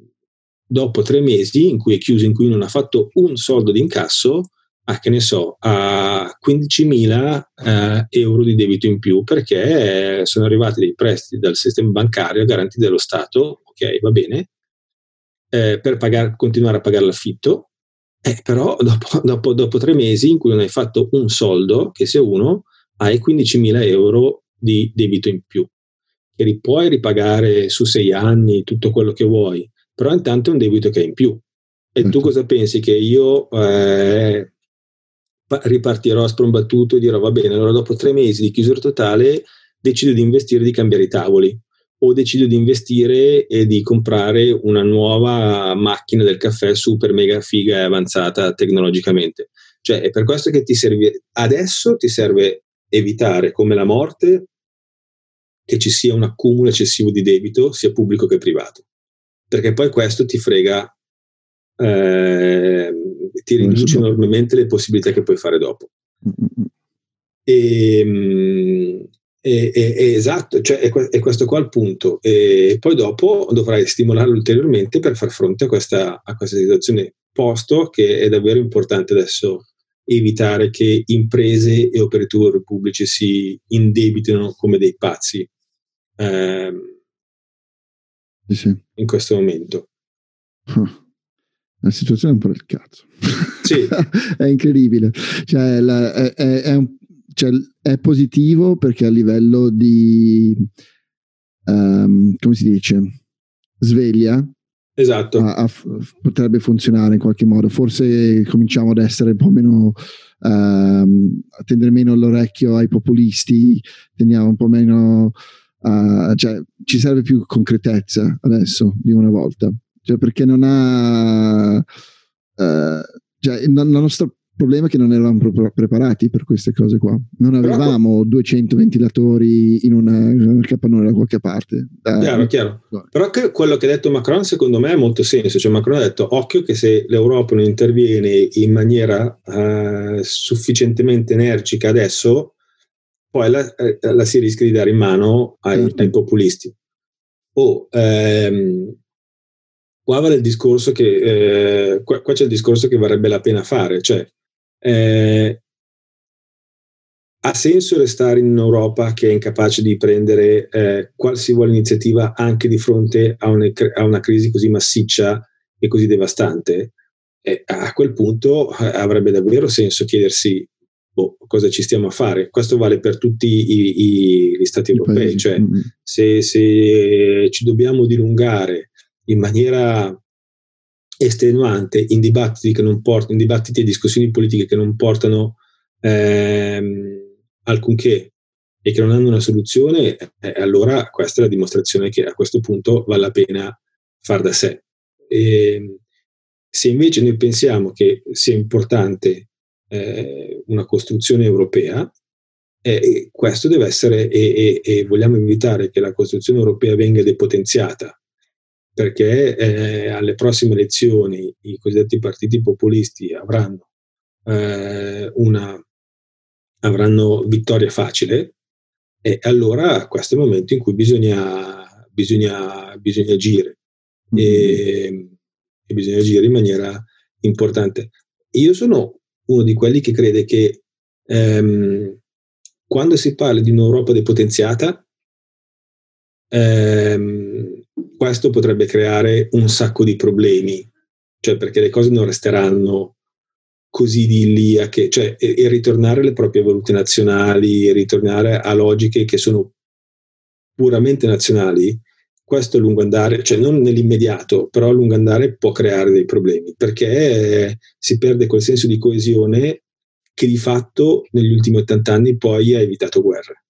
dopo tre mesi in cui è chiuso, in cui non ha fatto un soldo di incasso, ha che ne so, a 15.000 eh, euro di debito in più perché sono arrivati dei prestiti dal sistema bancario garantiti dallo Stato, ok, va bene, eh, per pagare, continuare a pagare l'affitto, eh, però dopo, dopo, dopo, tre mesi in cui non hai fatto un soldo, che sia uno, hai 15.000 euro di debito in più, che puoi ripagare su sei anni tutto quello che vuoi, però intanto è un debito che hai in più. E tu certo. cosa pensi? Che io eh, ripartirò a sprombattuto e dirò va bene, allora dopo tre mesi di chiusura totale decido di investire, di cambiare i tavoli o decido di investire e di comprare una nuova macchina del caffè super mega figa e avanzata tecnologicamente. Cioè, è per questo che ti serve adesso ti serve evitare come la morte che ci sia un accumulo eccessivo di debito, sia pubblico che privato. Perché poi questo ti frega, eh, ti riduce enormemente le possibilità che puoi fare dopo. Mm-hmm. E, ehm, e, e, e esatto, cioè è, è, questo qua il punto. E poi dopo dovrai stimolarlo ulteriormente per far fronte a questa, a questa situazione, posto che è davvero importante adesso evitare che imprese e operatori pubblici si indebitino come dei pazzi ehm, sì. in questo momento. La situazione è un po' del cazzo. Sì. è incredibile. Cioè, la, è, è, è, un, cioè, è positivo perché a livello di um, come si dice? Sveglia esatto. a, a, potrebbe funzionare in qualche modo. Forse cominciamo ad essere un po' meno um, a tendere meno l'orecchio ai populisti tendiamo un po' meno uh, cioè, ci serve più concretezza adesso di una volta, cioè, perché non ha... Uh, cioè, la nostra problema è che non eravamo proprio preparati per queste cose qua. Non avevamo Però, 200 ventilatori in in una capannone da qualche parte. Da, chiaro, chiaro. Però che quello che ha detto Macron secondo me ha molto senso. Cioè Macron ha detto occhio che se l'Europa non interviene in maniera uh, sufficientemente energica adesso, poi la, eh, la, si rischia di dare in mano ai, certo. ai populisti. O ehm, qua va il discorso che eh, qua, qua, c'è il discorso che varrebbe la pena fare, cioè eh, ha senso restare in Europa che è incapace di prendere eh, qualsivoglia iniziativa anche di fronte a, un, a, una crisi così massiccia e così devastante? Eh, a quel punto eh, avrebbe davvero senso chiedersi boh, cosa ci stiamo a fare. Questo vale per tutti i, i, gli stati europei, cioè mm-hmm. se, se ci dobbiamo dilungare in maniera estenuante in dibattiti, che non portano, in dibattiti e discussioni politiche che non portano ehm, alcunché e che non hanno una soluzione, eh, allora questa è la dimostrazione che a questo punto vale la pena far da sé. E, ehm, se invece noi pensiamo che sia importante eh, una costruzione europea, eh, questo deve essere, e, e, e vogliamo invitare che la costruzione europea venga depotenziata perché eh, alle prossime elezioni i cosiddetti partiti populisti avranno, eh, una, avranno vittoria facile e allora questo è il momento in cui bisogna, bisogna, bisogna agire e, mm-hmm. e bisogna agire in maniera importante. Io sono uno di quelli che crede che ehm, quando si parla di un'Europa depotenziata, ehm, questo potrebbe creare un sacco di problemi, cioè perché le cose non resteranno così di lì a che, cioè, e, e ritornare alle proprie volute nazionali, e ritornare a logiche che sono puramente nazionali, questo a lungo andare, cioè non nell'immediato, però a lungo andare può creare dei problemi, perché si perde quel senso di coesione che di fatto negli ultimi 80 anni poi ha evitato guerre.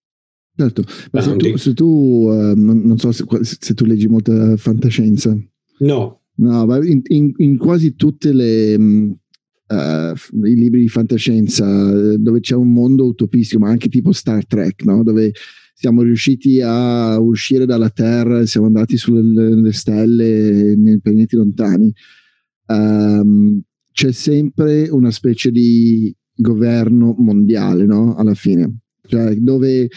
Certo, ma se tu, se tu uh, non, so se, se, tu leggi molta fantascienza. No. No, in, in, in quasi tutte le... Uh, i libri di fantascienza dove c'è un mondo utopistico, ma anche tipo Star Trek, no? dove siamo riusciti a uscire dalla Terra, siamo andati sulle stelle nei pianeti lontani. Um, c'è sempre una specie di governo mondiale, no? Alla fine, cioè dove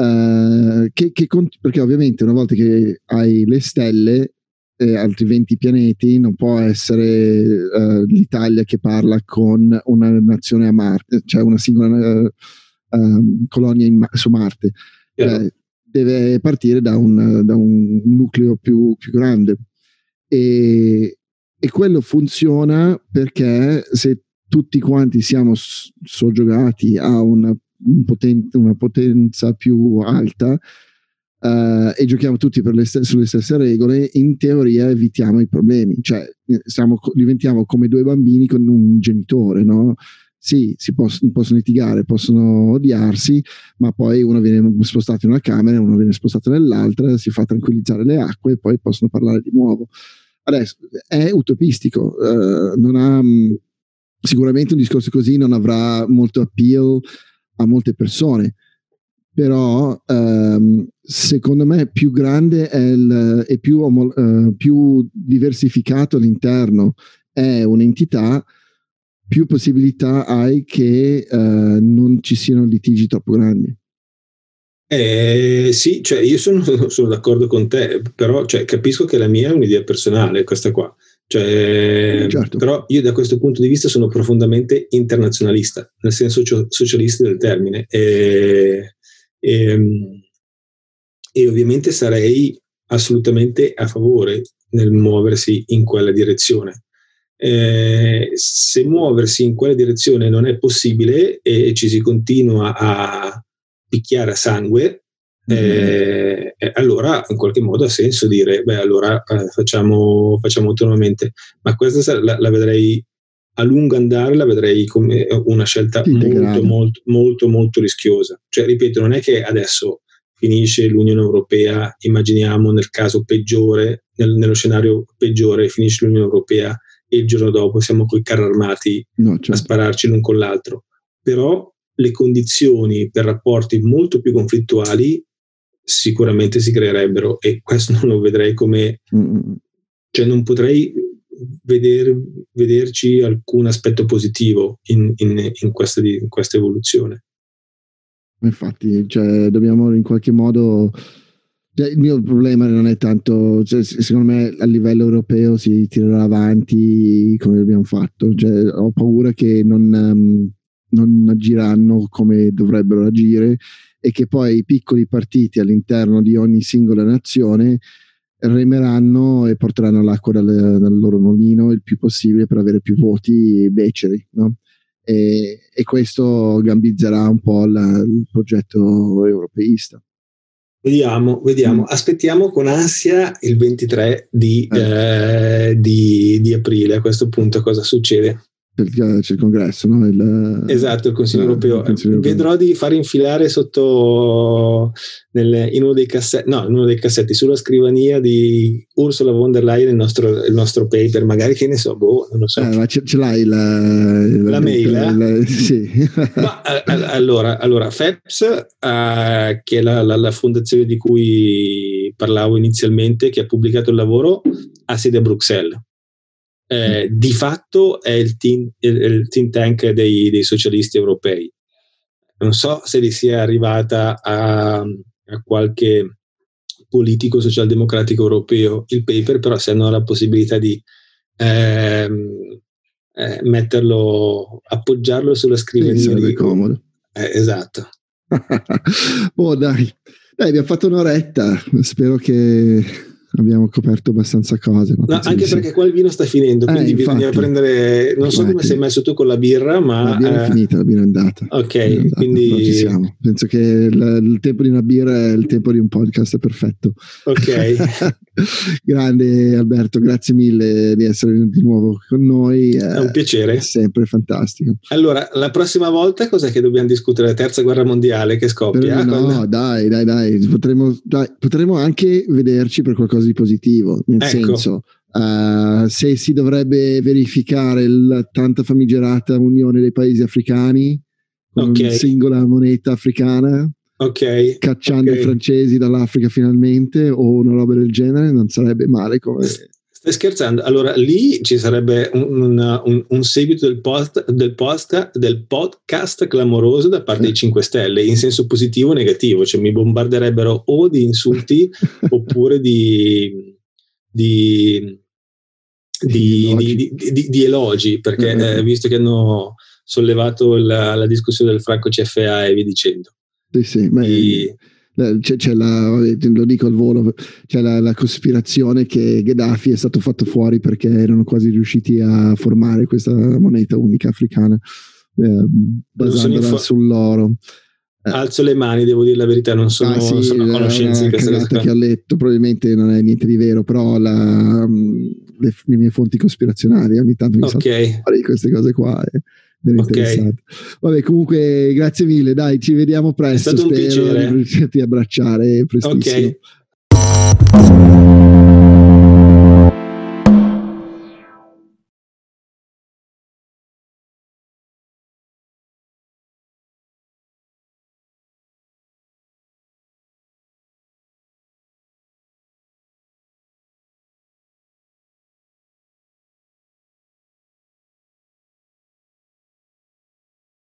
Uh, che, che cont- perché ovviamente una volta che hai le stelle e altri 20 pianeti non può essere uh, l'Italia che parla con una nazione a Marte, cioè una singola uh, colonia Ma- su Marte. Yeah. Eh, deve partire da un, da un nucleo più, più grande. E, e, quello funziona perché se tutti quanti siamo soggiogati a una un poten- una potenza più alta uh, e giochiamo tutti st- sulle stesse regole, in teoria evitiamo i problemi. Cioè, eh, siamo, diventiamo come due bambini con un genitore, no? Sì, si possono, possono litigare, possono odiarsi, ma poi uno viene spostato in una camera uno viene spostato nell'altra, si fa tranquillizzare le acque e poi possono parlare di nuovo. Adesso è utopistico, uh, non ha, sicuramente un discorso così non avrà molto appeal a molte persone, però ehm, secondo me più grande è il, e più, uh, più diversificato all'interno è un'entità, più possibilità hai che uh, non ci siano litigi troppo grandi. Eh, sì, cioè io sono, sono, d'accordo con te, però cioè, capisco che la mia è un'idea personale, questa qua. Cioè, certo. Però io da questo punto di vista sono profondamente internazionalista, nel senso socialista del termine, e, e, e ovviamente sarei assolutamente a favore nel muoversi in quella direzione. Eh, se muoversi in quella direzione non è possibile e ci si continua a picchiare a sangue, eh, eh, allora in qualche modo ha senso dire, beh, allora eh, facciamo, facciamo, autonomamente, ma questa la, la, vedrei a lungo andare, la vedrei come una scelta molto, molto, molto, molto rischiosa. Cioè, ripeto, non è che adesso finisce l'Unione Europea, immaginiamo nel caso peggiore, nel, nello scenario peggiore, finisce l'Unione Europea e il giorno dopo siamo coi carri armati no, certo. a spararci l'un con l'altro. Però le condizioni per rapporti molto più conflittuali sicuramente si creerebbero e questo non lo vedrei come... Mm. Cioè non potrei veder, vederci alcun aspetto positivo in, in, in, questa, in questa evoluzione. Infatti, cioè, dobbiamo in qualche modo cioè, il mio problema non è tanto, cioè, secondo me a livello europeo si tirerà avanti come abbiamo fatto, cioè, ho paura che non, um, non, agiranno come dovrebbero agire e che poi i piccoli partiti all'interno di ogni singola nazione remeranno e porteranno l'acqua dal, dal loro mulino il più possibile per avere più voti beceri. No? E, e, questo gambizzerà un po' la, il progetto europeista. Vediamo, vediamo. Mm. Aspettiamo con ansia il 23 di, eh. Eh, di, di aprile. A questo punto cosa succede? C'è il congresso, no? il, esatto, il Consiglio, eh, europeo. il Consiglio europeo. Vedrò di far infilare sotto nel, in, uno dei cassetti, no, in uno dei cassetti sulla scrivania di Ursula von der Leyen il nostro, il nostro paper, magari che ne so, boh, non lo so. Eh, ma ce, ce l'hai la, la, la mail? La, sì. ma, allora, allora, FEPS, uh, che è la, la fondazione di cui parlavo inizialmente, che ha pubblicato il lavoro, ha sede a Bruxelles eh, di fatto è il team, il, il think tank dei, dei, socialisti europei. Non so se gli sia arrivata a, a qualche politico socialdemocratico europeo il paper, però se hanno la possibilità di ehm, eh, metterlo, appoggiarlo sulla scrivania. Sì, di, comodo. Eh, esatto. oh dai, dai, abbiamo fatto un'oretta, spero che abbiamo coperto abbastanza cose. No, anche perché sì. qua il vino sta finendo, eh, quindi infatti, bisogna prendere. Non infatti. so come sei messo tu con la birra, ma. La birra eh... è finita, la birra è andata. Ok, è andata, quindi. ci siamo. Penso che il, il, tempo di una birra è il tempo di un podcast perfetto. Ok. Grande Alberto, grazie mille di essere venuto di nuovo con noi. È un piacere. È sempre fantastico. Allora, la prossima volta cos'è che dobbiamo discutere? La terza guerra mondiale che scoppia? Però no, con... dai, dai, dai. Potremmo, dai. Potremmo anche vederci per qualcosa di positivo, nel ecco. senso. Uh, se si dovrebbe verificare la tanta famigerata unione dei paesi africani con okay. una singola moneta africana okay. cacciando okay. i francesi dall'Africa finalmente o una roba del genere non sarebbe male come Stai scherzando? Allora lì ci sarebbe un, un, un seguito del, post, del, post, del, podcast clamoroso da parte dei 5 Stelle, in senso positivo o negativo, cioè mi bombarderebbero o di insulti oppure di, di, di, di, di elogi, perché mm-hmm. eh, visto che hanno sollevato la, la, discussione del Franco CFA e via dicendo. Sì, sì, ma c'è, c'è la, lo dico al volo, c'è la, la, cospirazione che Gheddafi è stato fatto fuori perché erano quasi riusciti a formare questa moneta unica africana eh, basandola infor- sull'oro. Eh. Alzo le mani, devo dire la verità, non sono, ah, sì, sono conoscenze di questa cosa. che ho letto, probabilmente non è niente di vero, però la, le, le, mie fonti cospirazionali ogni tanto mi okay. fuori queste cose qua. Eh okay. Vabbè, comunque, grazie mille. Dai, ci vediamo presto. È stato Spero di riuscirti a abbracciare prestissimo. Ok.